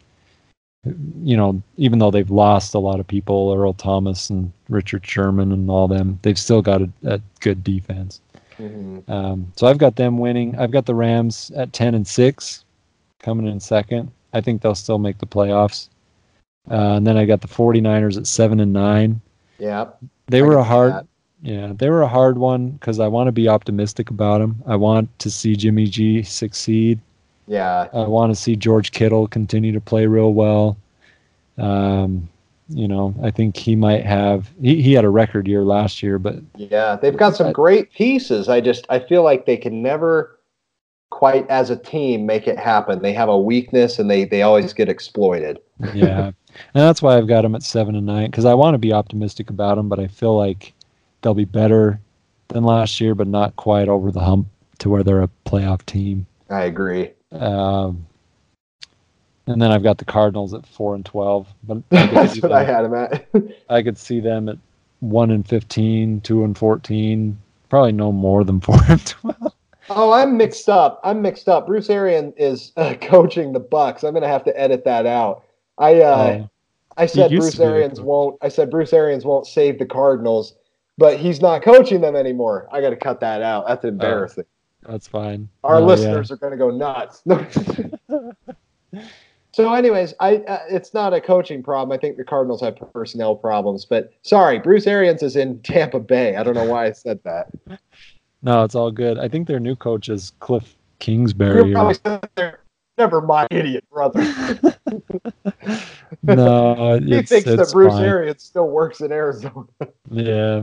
you know, even though they've lost a lot of people, Earl Thomas and Richard Sherman and all them, they've still got a, a good defense. Mm-hmm. Um, so I've got them winning. I've got the Rams at ten and six, coming in second. I think they'll still make the playoffs. Uh, and then I got the 49ers at seven and nine. Yeah, they I were a hard. That. Yeah, they were a hard one because I want to be optimistic about them. I want to see Jimmy G succeed. Yeah. I want to see George Kittle continue to play real well. Um, you know, I think he might have. He, he had a record year last year, but yeah, they've got some great pieces. I just I feel like they can never quite as a team make it happen. They have a weakness and they they always get exploited. yeah. and that's why I've got them at seven and nine because I want to be optimistic about them, but I feel like they'll be better than last year, but not quite over the hump to where they're a playoff team. I agree. Um, and then I've got the Cardinals at four and twelve, but I that's what them, I had them at. I could see them at one and 15, 2 and fourteen, probably no more than four and twelve. Oh, I'm mixed up. I'm mixed up. Bruce Arian is uh, coaching the Bucs. I'm gonna have to edit that out. I uh, oh. I said Bruce Arians won't. I said Bruce Arians won't save the Cardinals, but he's not coaching them anymore. I got to cut that out. That's oh, embarrassing. Oh, that's fine. Our oh, listeners yeah. are gonna go nuts. so, anyways, I uh, it's not a coaching problem. I think the Cardinals have personnel problems. But sorry, Bruce Arians is in Tampa Bay. I don't know why I said that. No, it's all good. I think their new coach is Cliff Kingsbury. You're probably there. Never mind, idiot brother. no, he thinks that Bruce fine. Arians still works in Arizona. yeah.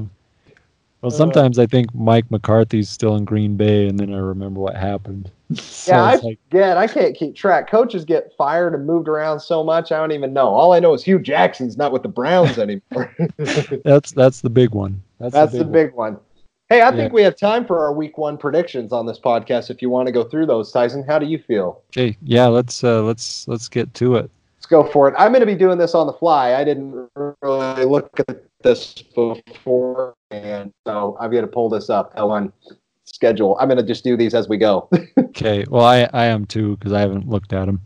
Well, sometimes uh, I think Mike McCarthy's still in Green Bay, and then I remember what happened. so yeah, I like, forget. I can't keep track. Coaches get fired and moved around so much, I don't even know. All I know is Hue Jackson's not with the Browns anymore. that's that's the big one. That's, that's the big, the big one. one. Hey, I yeah. think we have time for our week one predictions on this podcast. If you want to go through those, Tyson, how do you feel? Okay, yeah, let's uh, let's let's get to it. Let's go for it. I'm going to be doing this on the fly. I didn't really look at this before, and so I'm going to pull this up on schedule. I'm going to just do these as we go. okay. Well, I I am too because I haven't looked at them.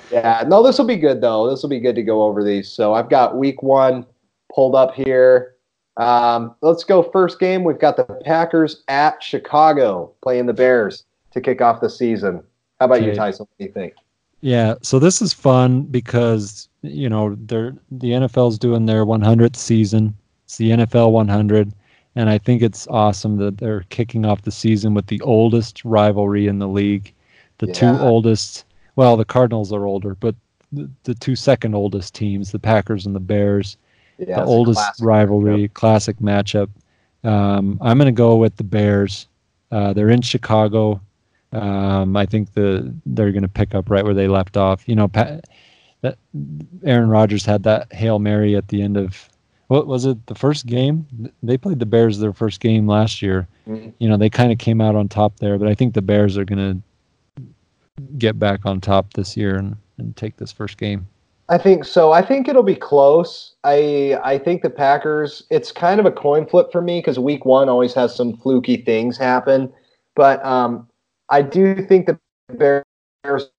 yeah. No, this will be good though. This will be good to go over these. So I've got week one pulled up here. Um, let's go first game. We've got the Packers at Chicago playing the Bears to kick off the season. How about okay. you, Tyson? What do you think? Yeah, so this is fun because you know they're the NFL's doing their 100th season. It's the NFL 100, and I think it's awesome that they're kicking off the season with the oldest rivalry in the league. The yeah. two oldest, well, the Cardinals are older, but the, the two second oldest teams, the Packers and the Bears, yeah, the oldest rivalry, matchup. classic matchup. Um, I'm going to go with the Bears. Uh, they're in Chicago. Um, I think the they're going to pick up right where they left off. You know, Pat, that Aaron Rodgers had that hail mary at the end of what was it? The first game they played the Bears their first game last year. Mm-hmm. You know, they kind of came out on top there, but I think the Bears are going to get back on top this year and, and take this first game. I think so. I think it'll be close. I I think the Packers. It's kind of a coin flip for me because Week One always has some fluky things happen, but um, I do think the Bears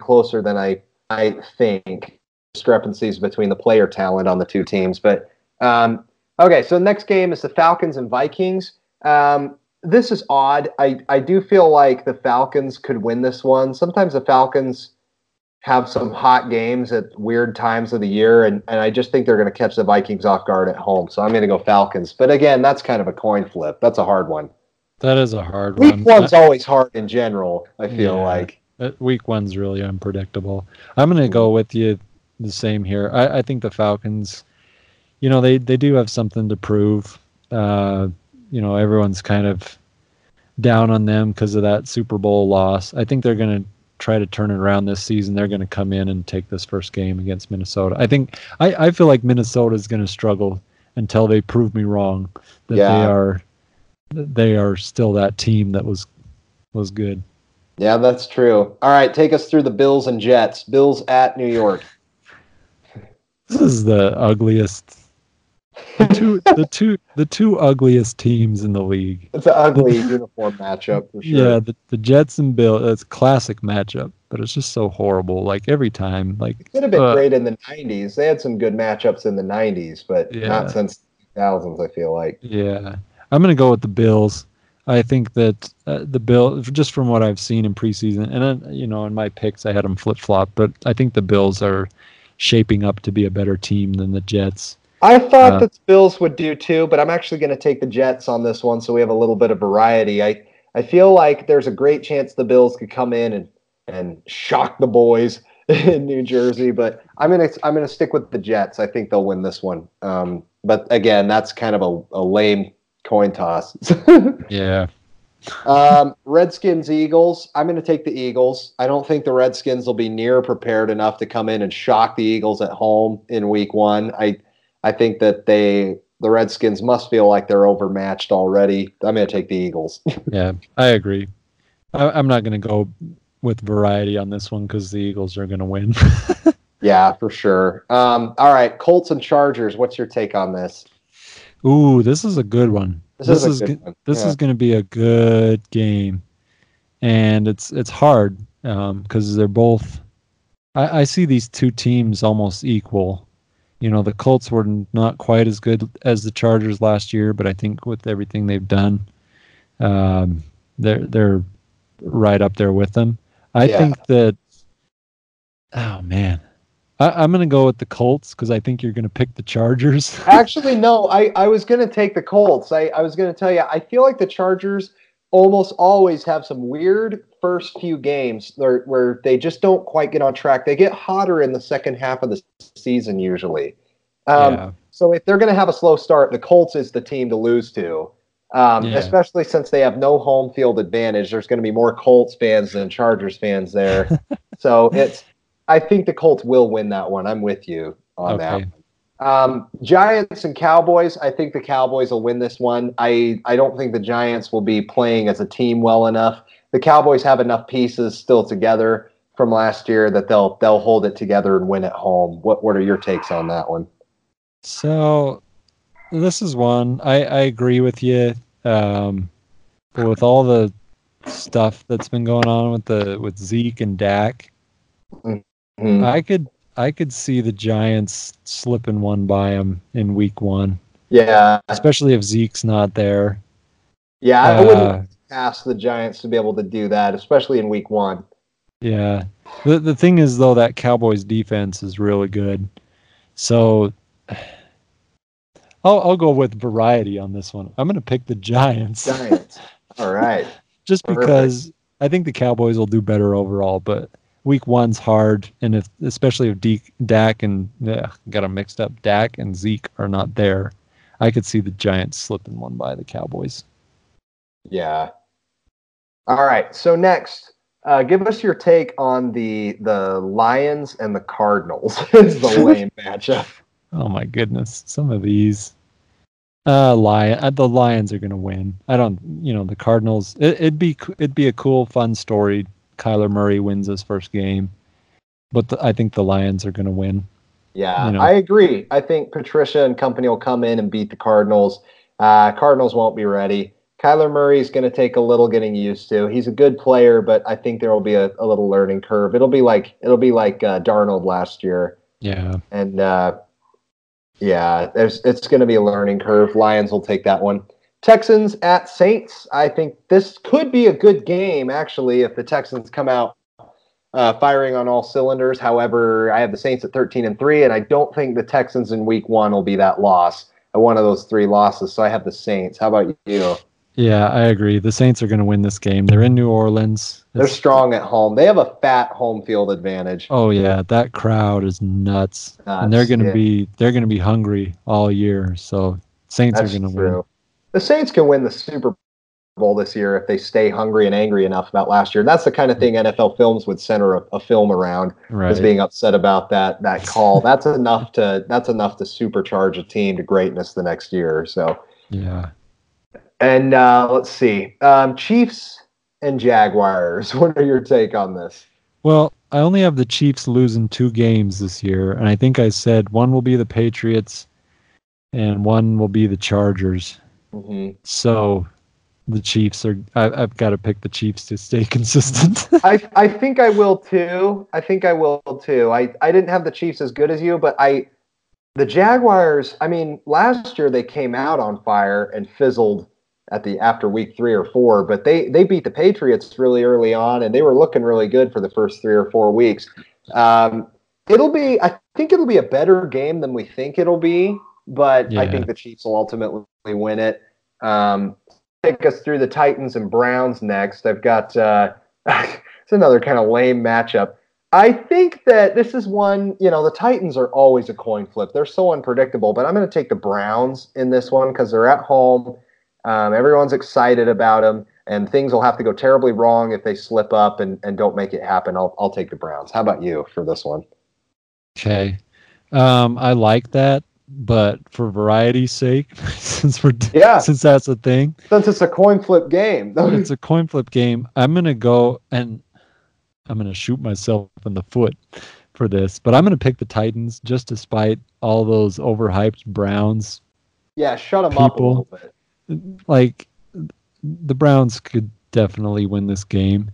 closer than I I think discrepancies between the player talent on the two teams. But um, okay, so the next game is the Falcons and Vikings. Um, this is odd. I I do feel like the Falcons could win this one. Sometimes the Falcons have some hot games at weird times of the year, and, and I just think they're going to catch the Vikings off guard at home. So I'm going to go Falcons. But again, that's kind of a coin flip. That's a hard one. That is a hard week one. Week one's always hard in general. I feel yeah, like uh, week one's really unpredictable. I'm going to go with you the same here. I, I think the Falcons, you know, they they do have something to prove. Uh, you know, everyone's kind of down on them because of that Super Bowl loss. I think they're going to try to turn it around this season, they're going to come in and take this first game against Minnesota. I think I, I feel like Minnesota is going to struggle until they prove me wrong that yeah. they are they are still that team that was was good. Yeah, that's true. All right, take us through the Bills and Jets. Bills at New York. This is the ugliest the two the two the two ugliest teams in the league. It's an ugly uniform matchup for sure. Yeah, the, the Jets and Bill it's a classic matchup, but it's just so horrible. Like every time. Like it could have been uh, great in the nineties. They had some good matchups in the nineties, but yeah. not since the thousands, I feel like. Yeah. I'm gonna go with the Bills. I think that uh, the Bill, just from what I've seen in preseason, and then you know, in my picks, I had them flip flop, but I think the Bills are shaping up to be a better team than the Jets. I thought uh, that the Bills would do too, but I'm actually going to take the Jets on this one, so we have a little bit of variety. I I feel like there's a great chance the Bills could come in and and shock the boys in New Jersey, but I'm gonna I'm gonna stick with the Jets. I think they'll win this one. Um, but again, that's kind of a, a lame coin toss. yeah. Um, Redskins Eagles. I'm going to take the Eagles. I don't think the Redskins will be near prepared enough to come in and shock the Eagles at home in Week One. I I think that they the Redskins must feel like they're overmatched already. I'm going to take the Eagles. yeah, I agree. I, am not going to go with variety on this one because the Eagles are going to win. yeah, for sure. Um, all right, Colts and Chargers. What's your take on this? Ooh, this is a good one. This, this is, is this yeah. is going to be a good game, and it's it's hard because um, they're both. I, I see these two teams almost equal. You know, the Colts were not quite as good as the Chargers last year, but I think with everything they've done, um, they're they're right up there with them. I yeah. think that. Oh man, I, am going to go with the Colts because I think you're going to pick the Chargers. Actually, no. I, I was going to take the Colts. I, I was going to tell you, I feel like the Chargers almost always have some weird first few games where, where they just don't quite get on track. They get hotter in the second half of the season usually. Um, yeah. So if they're going to have a slow start, the Colts is the team to lose to. Um, yeah. Especially since they have no home field advantage, there's going to be more Colts fans than Chargers fans there. so it's I think the Colts will win that one. I'm with you on okay. that. Um, Giants and Cowboys. I think the Cowboys will win this one. I I don't think the Giants will be playing as a team well enough. The Cowboys have enough pieces still together from last year that they'll they'll hold it together and win at home. What what are your takes on that one? So this is one I I agree with you. Um, with all the stuff that's been going on with the with Zeke and Dak, mm. Mm. I could I could see the Giants slipping one by them in week one. Yeah. Especially if Zeke's not there. Yeah, I uh, wouldn't ask the Giants to be able to do that, especially in week one. Yeah. The the thing is though that Cowboys defense is really good. So I'll I'll go with variety on this one. I'm gonna pick the Giants. Giants. All right. Just Perfect. because I think the Cowboys will do better overall, but week one's hard, and if especially if D, Dak and ugh, got them mixed up, Dak and Zeke are not there, I could see the Giants slipping one by the Cowboys. Yeah. All right. So next, uh, give us your take on the the Lions and the Cardinals. it's the lame matchup. Oh my goodness, some of these. Uh, Lion. Uh, the Lions are gonna win. I don't. You know, the Cardinals. It, it'd be it'd be a cool, fun story Kyler Murray wins his first game, but the, I think the Lions are going to win. Yeah, you know? I agree. I think Patricia and company will come in and beat the Cardinals. Uh, Cardinals won't be ready. Kyler Murray is going to take a little getting used to. He's a good player, but I think there will be a, a little learning curve. It'll be like it'll be like uh, Darnold last year. Yeah, and uh, yeah, there's it's going to be a learning curve. Lions will take that one. Texans at Saints. I think this could be a good game, actually, if the Texans come out uh, firing on all cylinders. However, I have the Saints at 13 and 3, and I don't think the Texans in week one will be that loss, uh, one of those three losses. So I have the Saints. How about you? Yeah, I agree. The Saints are going to win this game. They're in New Orleans. They're strong at home. They have a fat home field advantage. Oh yeah, that crowd is nuts, nuts and they're going to yeah. be they're going to be hungry all year. So Saints That's are going to win the Saints can win the Super Bowl this year if they stay hungry and angry enough about last year. That's the kind of thing NFL Films would center a, a film around, right. is being upset about that that call. that's enough to that's enough to supercharge a team to greatness the next year. So yeah. And uh, let's see, um, Chiefs and Jaguars. What are your take on this? Well, I only have the Chiefs losing two games this year, and I think I said one will be the Patriots, and one will be the Chargers. Mm-hmm. So the Chiefs are. I, have got to pick the Chiefs to stay consistent. I I think I will too. I think I will too. I I didn't have the Chiefs as good as you, but I the Jaguars. I mean, last year they came out on fire and fizzled at the after week three or four, but they they beat the Patriots really early on, and they were looking really good for the first three or four weeks. Um, it'll be. I think it'll be a better game than we think it'll be but yeah. I think the Chiefs will ultimately win it. Um, take us through the Titans and Browns next. I've got uh, it's another kind of lame matchup. I think that this is one, you know, the Titans are always a coin flip. They're so unpredictable, but I'm going to take the Browns in this one because they're at home. Um, everyone's excited about them. and things will have to go terribly wrong if they slip up and, and don't make it happen. I'll I'll take the Browns. How about you for this one? Okay. Um, I like that, but for variety's sake, since we're Yeah. since that's a thing, Since it's a coin flip game. it's a coin flip game. I'm gonna go and I'm gonna shoot myself in the foot for this, but I'm gonna pick the Titans just despite all those overhyped Browns. yeah, shut them up a People. little bit. Like the Browns could definitely win this game,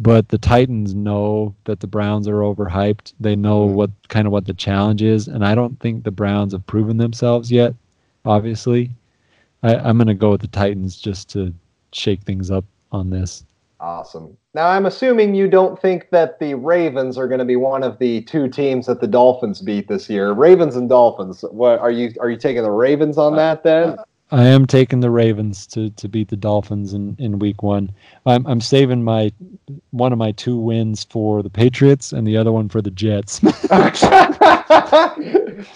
but the Titans know that the Browns are overhyped. They know Mhm. what kind of what the challenge is, and I don't think the Browns have proven themselves yet. Obviously, I, I'm gonna go with the Titans just to shake things up on this. Awesome. Now I'm assuming you don't think that the Ravens are going to be one of the two teams that the Dolphins beat this year. Ravens and Dolphins. What are you are you taking the Ravens on that then? I am taking the Ravens to, to beat the Dolphins in, in week one. I'm I'm saving my one of my two wins for the Patriots and the other one for the Jets. so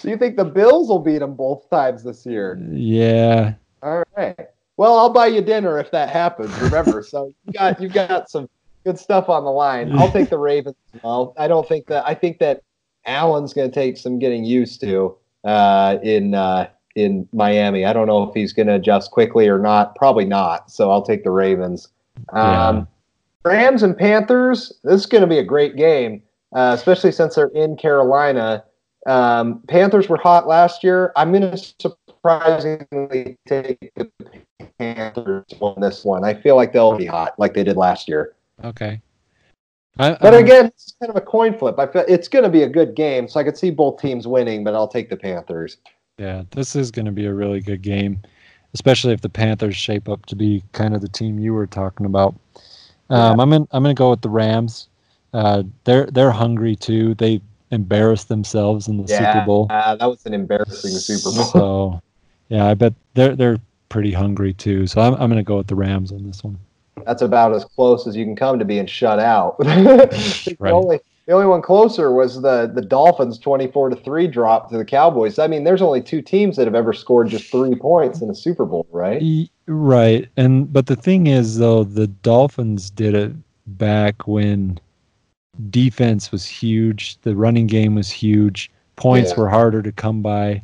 you think the Bills will beat them both times this year? yeah. All right. Well, I'll buy you dinner if that happens. Remember, so you got you've got some good stuff on the line. I'll take the Ravens. Well, I don't think that I think that Allen's going to take some getting used to uh, in uh, in Miami. I don't know if he's going to adjust quickly or not. Probably not. So I'll take the Ravens. Um, Rams and Panthers. This is going to be a great game, uh, especially since they're in Carolina. Um, Panthers were hot last year. I'm going to surprisingly take the Panthers on this one. I feel like they'll be hot like they did last year. Okay. I, But I'm- again, it's kind of a coin flip. I feel it's going to be a good game, so I could see both teams winning, but I'll take the Panthers. Yeah, this is going to be a really good game, especially if the Panthers shape up to be kind of the team you were talking about. Um, I'm in, I'm going to go with the Rams. Uh, they're they're hungry too. They embarrassed themselves in the Super Bowl. uh, that was an embarrassing Super Bowl. So, yeah, I bet they're they're pretty hungry too. So I'm I'm going to go with the Rams on this one. That's about as close as you can come to being shut out. the Right. only the only one closer was the the Dolphins' twenty four to three drop to the Cowboys. I mean, there's only two teams that have ever scored just three points in a Super Bowl, right? Right. And but the thing is though, the Dolphins did it back when defense was huge, the running game was huge, points Yeah. were harder to come by.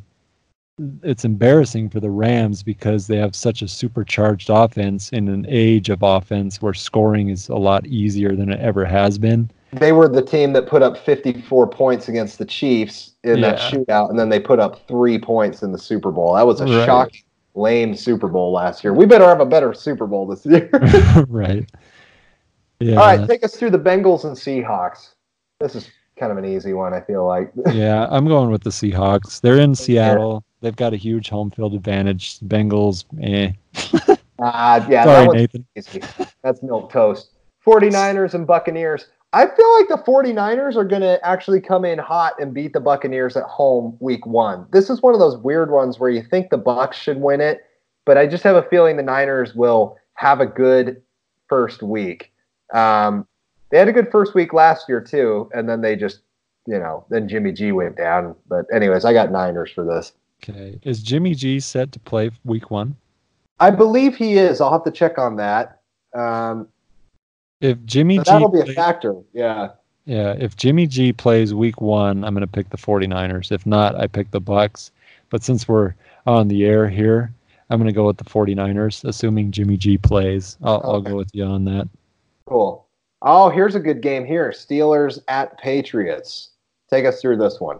It's embarrassing for the Rams because they have such a supercharged offense in an age of offense where scoring is a lot easier than it ever has been. They were the team that put up 54 points against the Chiefs in that shootout, and then they put up three points in the Super Bowl. That was a Right. shocking, lame Super Bowl last year. We better have a better Super Bowl this year. right. Yeah. All right, take us through the Bengals and Seahawks. This is kind of an easy one, I feel like. yeah, I'm going with the Seahawks. They're in Seattle. They've got a huge home field advantage. The Bengals, eh. Ah, yeah, Sorry, that was Nathan. easy. That's milk toast. 49ers and Buccaneers. I feel like the 49ers are going to actually come in hot and beat the Buccaneers at home week 1. This is one of those weird ones where you think the Bucs should win it, but I just have a feeling the Niners will have a good first week. Um, they had a good first week last year too, and then they just, you know, then Jimmy G went down. But anyways, I got Niners for this. Okay. Is Jimmy G set to play week one? I believe he is. I'll have to check on that. Um, If Jimmy G that'll be a factor. Yeah. Yeah, if Jimmy G plays week one, I'm going to pick the 49ers. If not, I pick the Bucs. But since we're on the air here, I'm going to go with the 49ers, assuming Jimmy G plays. I'll, I'll go with you on that. Cool. Oh, here's a good game here. Steelers at Patriots. Take us through this one.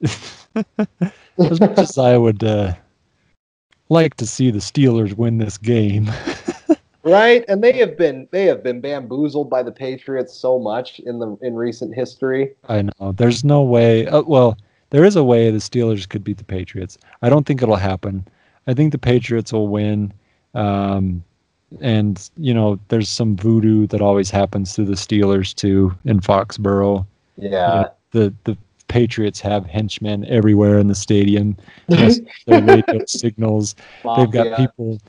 as much as I would uh, like to see the Steelers win this game, Right? And they have been they have been bamboozled by the Patriots so much in the in recent history. I know there's no way. Uh, well, there is a way the Steelers could beat the Patriots. I don't think it'll happen. I think the Patriots will win. Um, and you know, there's some voodoo that always happens to the Steelers too in Foxborough. Yeah. The the Patriots have henchmen everywhere in the stadium. Their radio signals. They've got people,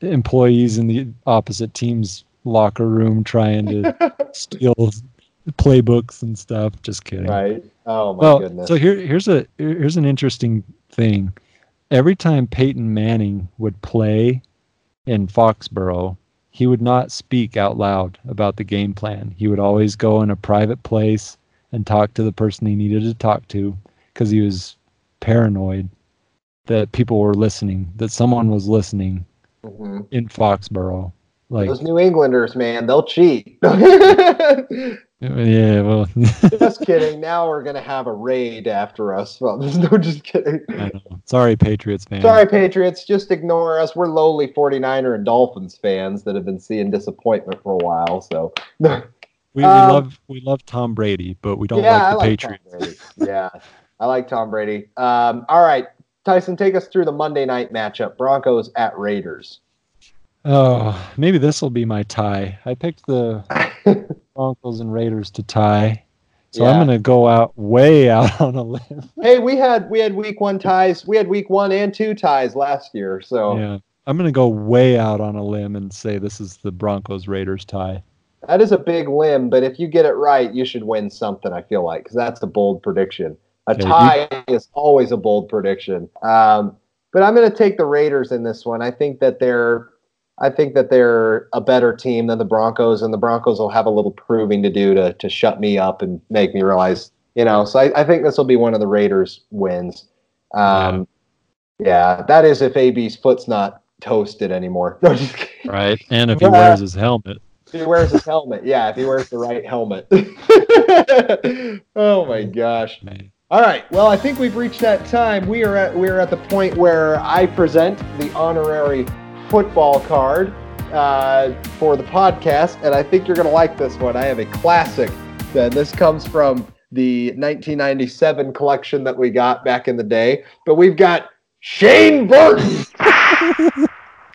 employees in the opposite team's locker room trying to steal playbooks and stuff. Just kidding. Right. Oh my well, goodness. so here here's a here's an interesting thing. Every time Peyton Manning would play in Foxborough, he would not speak out loud about the game plan. He would always go in a private place and talk to the person he needed to talk to because he was paranoid that people were listening, that someone was listening hmm in Foxborough. Like, Those New Englanders, man, they'll cheat. yeah, well, just kidding. Now we're gonna have a raid after us. Well, no, just kidding. Sorry, Patriots fans. Sorry, Patriots. Just ignore us. We're lowly 49er and Dolphins fans that have been seeing disappointment for a while. So, We, we Um, love we love Tom Brady, but we don't yeah, like the like Patriots. Yeah, I like Tom Brady. Um, all right, Tyson, take us through the Monday night matchup: Broncos at Raiders. Oh, maybe this will be my tie. I picked the Broncos and Raiders to tie, so I'm gonna go out way out on a limb. Hey, we had we had week one ties. We had week one and two ties last year. So Yeah, I'm gonna go way out on a limb and say this is the Broncos Raiders tie. that is a big limb. But if you get it right, you should win something. I feel like because that's a bold prediction. A tie is always a bold prediction. Um, but I'm going to take the Raiders in this one. I think that they're I think that they're a better team than the Broncos, and the Broncos will have a little proving to do to to shut me up and make me realize, you know. So I, I think this will be one of the Raiders' wins. Um, yeah. that is if AB's foot's not toasted anymore. No. Right, and if he Yeah. wears his helmet, If he wears his helmet, yeah, if he wears the right helmet. oh my gosh. man. All right. Well, I think we've reached that time. We are at we are at the point where I present the honorary football card uh, for the podcast, and I think you're going to like this one. I have a classic. Uh, this comes from the 1997 collection that we got back in the day, but we've got Shane Burton.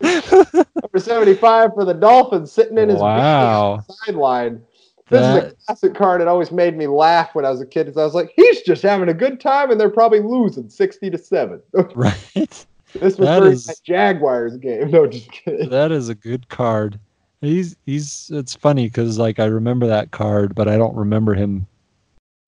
Number 75 for the Dolphins sitting in his Wow. sideline. This is a classic card. It always made me laugh when I was a kid. 'cause I was like, he's just having a good time, and they're probably losing sixty to seven. right. this was That is- that Jaguars game. No, just kidding. That is a good card. He's he's. It's funny because like I remember that card, but I don't remember him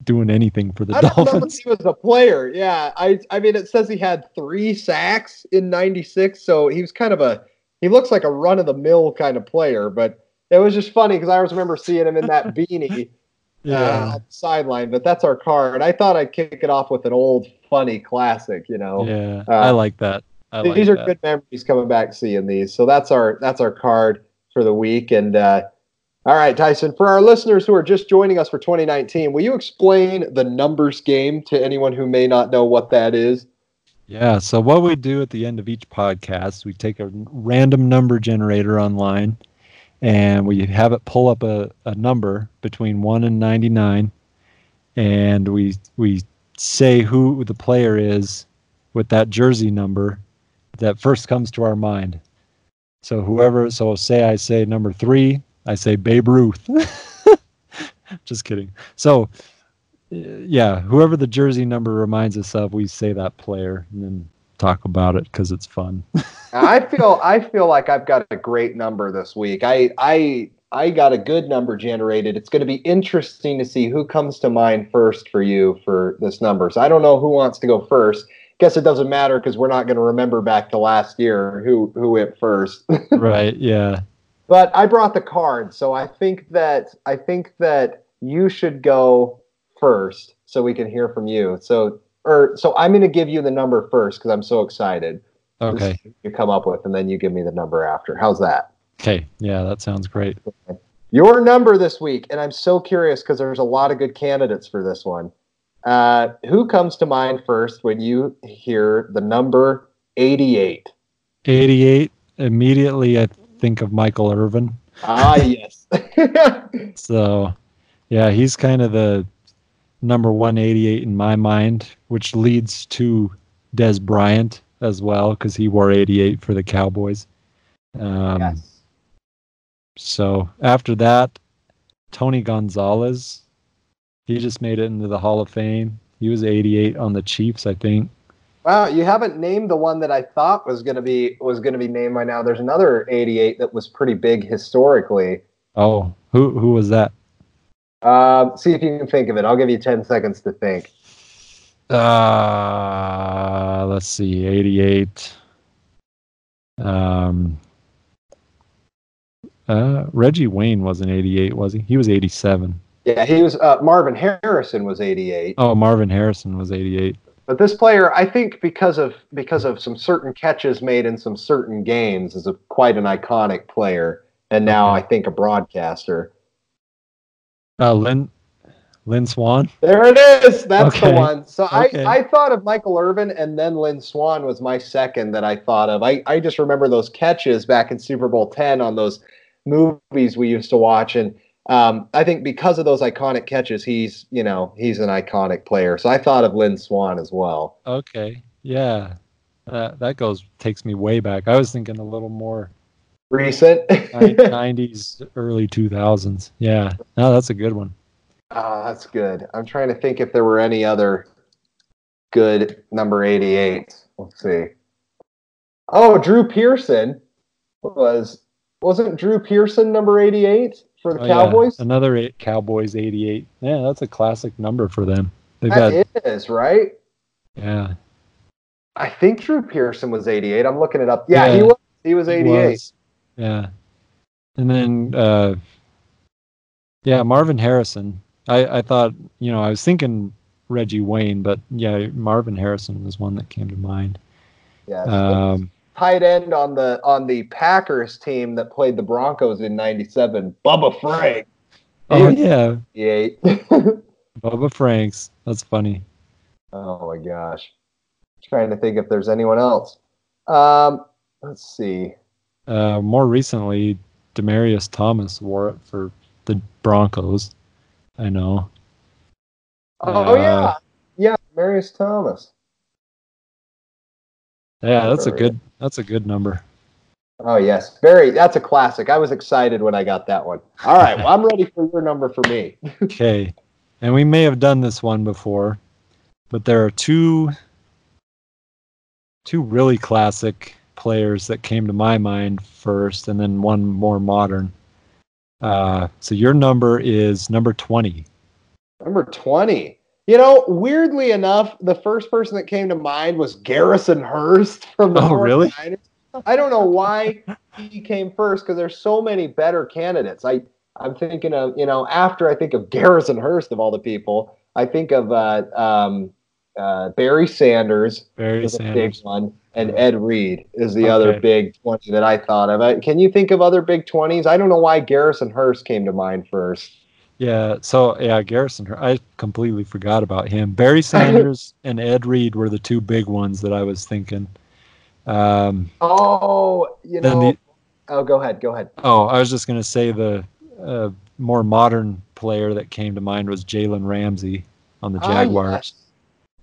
doing anything for the I don't know if Dolphins. he was a player. Yeah, I I mean, it says he had three sacks in '96, so he was kind of a. He looks like a run of the mill kind of player, but it was just funny because I always remember seeing him in that beanie. uh, Yeah. on the sideline, but that's our card. I thought I'd kick it off with an old funny classic, you know. Yeah, Uh, I like that. I like these are that. good memories coming back seeing these. So that's our that's our card for the week. And uh, all right, Tyson, for our listeners who are just joining us for 2019, will you explain the numbers game to anyone who may not know what that is? Yeah. So what we do at the end of each podcast, we take a random number generator online, and we have it pull up a, a number between one and ninety nine, and we we say who the player is with that jersey number that first comes to our mind. So whoever, so say I say number three, I say Babe Ruth. Just kidding. So uh, yeah, whoever the jersey number reminds us of, we say that player and then talk about it because it's fun. I feel I feel like I've got a great number this week. I I I got a good number generated. It's going to be interesting to see who comes to mind first for you for this number. So I don't know who wants to go first. Guess it doesn't matter because we're not going to remember back to last year who who went first. right? Yeah. but I brought the card, so I think that I think that you should go first so we can hear from you. So or so I'm going to give you the number first because I'm so excited. Okay. You come up with, and then you give me the number after. How's that? Okay. Yeah, that sounds great. Your number this week, and I'm so curious because there's a lot of good candidates for this one. Uh, who comes to mind first when you hear the number 88? 88. Immediately, I think of Michael Irvin. Ah, yes. So, yeah, he's kind of the number 188 in my mind, which leads to Dez Bryant as well because he wore 88 for the Cowboys. Um, yes. So after that, Tony Gonzalez, he just made it into the Hall of Fame. He was 88 on the Chiefs, I think. Wow, you haven't named the one that I thought was gonna be was gonna be named by now. There's another 88 that was pretty big historically. Oh, who who was that? Um, see if you can think of it. I'll give you 10 seconds to think. Uh, let's see, 88. Um, Uh, Reggie Wayne wasn't 88, was he? He was 87. Yeah, he was. Uh, Marvin Harrison was 88. Oh, Marvin Harrison was 88. But this player, I think, because of because of some certain catches made in some certain games, is a quite an iconic player, and now Okay. I think a broadcaster. Uh, Lynn, Lynn Swann. There it is. That's Okay. the one. So Okay. I, I thought of Michael Irvin, and then Lynn Swann was my second that I thought of. I, I just remember those catches back in Super Bowl ten on those movies we used to watch, and um, I think because of those iconic catches, he's you know he's an iconic player. So I thought of Lynn Swann as well. Okay. Yeah. That that goes takes me way back. I was thinking a little more Recent. 90s, early 2000s. Yeah. No, that's a good one. Oh, that's good. I'm trying to think if there were any other good number 88. Let's see. Oh, Drew Pearson was wasn't Drew Pearson number 88 for the Oh, yeah. Cowboys? Another eight, Cowboys 88. Yeah, that's a classic number for them. They've That got is right. yeah. I think Drew Pearson was 88. I'm looking it up. Yeah, he was. He was It 88. was. Yeah. And then uh yeah, Marvin Harrison. I I thought, you know, I was thinking Reggie Wayne, but yeah, Marvin Harrison was one that came to mind. Yeah. Um tight end on the on the Packers team that played the Broncos in '97, Bubba Frank. oh yeah, 88. Bubba Franks. That's funny. Oh my gosh. Trying to think if there's anyone else. Um, let's see. Uh more recently, Demaryius Thomas wore it for the Broncos. I know. Oh Uh, yeah, yeah, Marius Thomas. Yeah, that's a good that's a good number. Oh yes, very. That's a classic. I was excited when I got that one. All right, well I'm ready for your number for me. Okay. And we may have done this one before, but there are two two really classic players that came to my mind first and then one more modern. Uh, so your number is number 20. Number twenty. You know, weirdly enough, the first person that came to mind was Garrison Hearst from the Oh, really? 49ers. I don't know why he came first because there's so many better candidates. I I'm thinking of you know after I think of Garrison Hearst of all the people, I think of uh, um, uh, Barry Sanders Barry is a big one, and Ed Reed is the other big twenty that I thought of. Can you think of other big twenties? I don't know why Garrison Hearst came to mind first. Yeah, so yeah, Garrison. I completely forgot about him. Barry Sanders and Ed Reed were the two big ones that I was thinking. Um, Oh, you know. the- oh, go ahead. Go ahead. Oh, I was just going to say the uh, more modern player that came to mind was Jalen Ramsey on the Ah, Jaguars.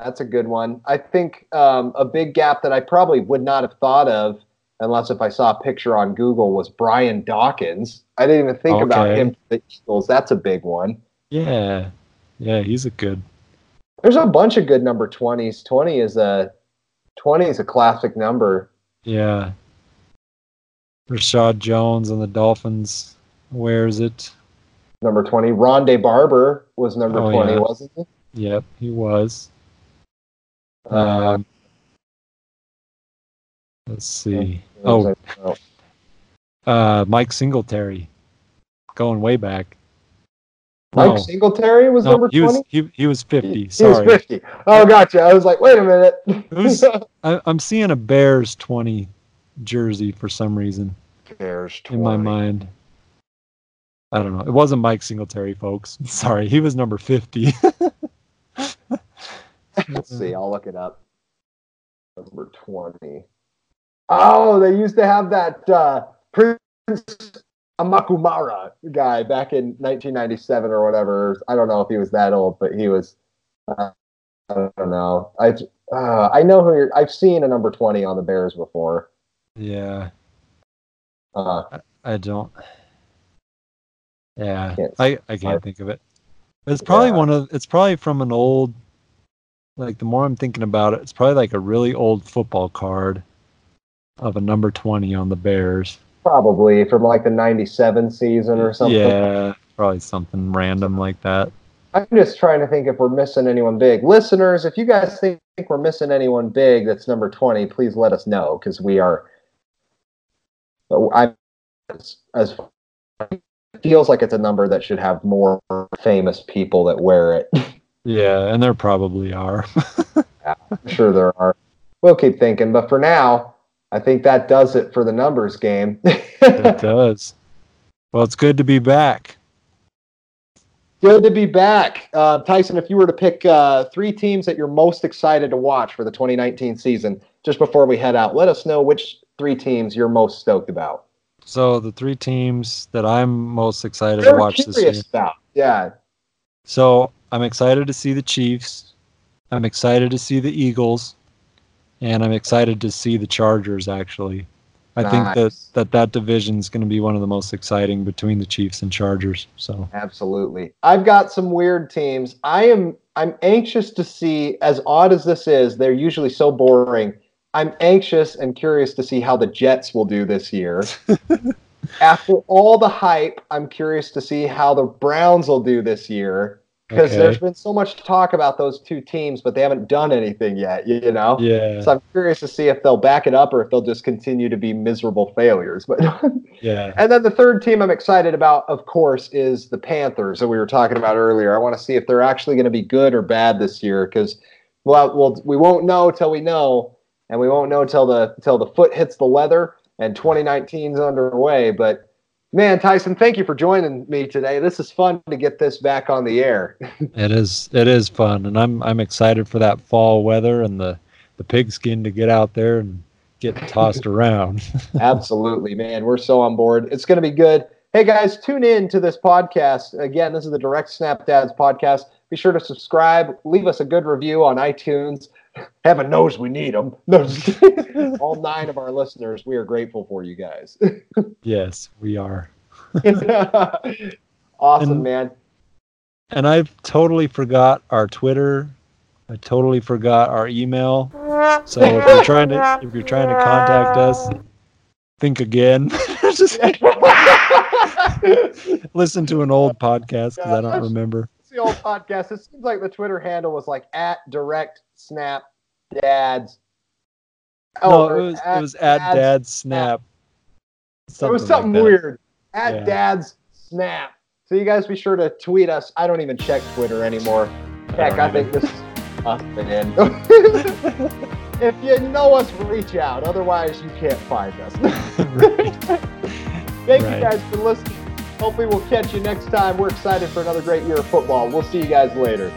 That's a good one. I think um, a big gap that I probably would not have thought of unless if I saw a picture on Google was Brian Dawkins. I didn't even think about him for the Eagles. That's a big one. Yeah, yeah, he's a good. There's a bunch of good number 20s. 20 is a 20 is a classic number. Yeah. Reshad Jones on the Dolphins wears it. Number 20. Rondé Barber was number Oh, 20, yeah. wasn't he? Yep, he was. Uh, Um, let's see. Oh, uh, Mike Singletary, going way back. Mike No, Singletary was no, number he 20? was he, he was fifty. He was 50. Oh, gotcha. I was like, wait a minute. Who's- I, I'm seeing a Bears twenty jersey for some reason Bears 20. in my mind. I don't know. It wasn't Mike Singletary, folks. Sorry, he was number fifty. Let's see. I'll look it up. Number 20. Oh, they used to have that uh, Prince Amukamara guy back in 1997 or whatever. I don't know if he was that old, but he was. Uh, I don't know. I uh, I know who you're. I've seen a number 20 on the Bears before. yeah, Uh, I don't. Yeah, Can't I I I- can't think of it. It's probably Yeah. one of. It's probably from an old. Like the more I'm thinking about it, it's probably like a really old football card of a number twenty on the Bears. probably from like the 97 season or something. Yeah, probably something random like that. I'm just trying to think if we're missing anyone big. Listeners, if you guys think we're missing anyone big that's number 20, please let us know because we are. I'm as, as feels like it's a number that should have more famous people that wear it. Yeah, and there probably are. I'm sure there are. We'll keep thinking, but for now, I think that does it for the numbers game. it does. Well, it's good to be back. Good to be back. Uh, Tyson, if you were to pick uh, three teams that you're most excited to watch for the 2019 season, just before we head out, let us know which three teams you're most stoked about. So the three teams that I'm most excited to watch this year. About. Yeah. So I'm excited to see the Chiefs. I'm excited to see the Eagles, and I'm excited to see the Chargers. Actually, I nice. think that that that division is going to be one of the most exciting between the Chiefs and Chargers. So absolutely, I've got some weird teams. I am I'm anxious to see. As odd as this is, they're usually so boring. I'm anxious and curious to see how the Jets will do this year. After all the hype, I'm curious to see how the Browns will do this year because okay. there's been so much talk about those two teams, but they haven't done anything yet. You, know. Yeah. So I'm curious to see if they'll back it up or if they'll just continue to be miserable failures. But yeah. And then the third team I'm excited about, of course, is the Panthers that we were talking about earlier. I want to see if they're actually going to be good or bad this year because, well, well, we won't know till we know, and we won't know till the till the foot hits the leather and 2019 is underway. But Man, Tyson, thank you for joining me today. This is fun to get this back on the air. it is it is fun and I'm I'm excited for that fall weather and the the pigskin to get out there and get tossed around. Absolutely, man. We're so on board. It's going to be good. Hey guys, tune in to this podcast. Again, this is the Direct Snap Dads podcast. Be sure to subscribe, leave us a good review on iTunes. Heaven knows we need them. All nine of our listeners, we are grateful for you guys. yes, we are. awesome, and, man. And I've totally forgot our Twitter. I totally forgot our email. So if you're trying to if you're trying to contact us, think again. listen to an old podcast because I don't remember. It's the old podcast. It seems like the Twitter handle was like at direct snap dads. Oh, no, it was at, it was at dad's, dad's snap. Something it was something like weird. At yeah. dad's snap. So you guys be sure to tweet us. I don't even check Twitter anymore. Heck, I, I think this is us in. if you know us, reach out. Otherwise, you can't find us. Thank right. you guys for listening. Hopefully, we'll catch you next time. We're excited for another great year of football. We'll see you guys later.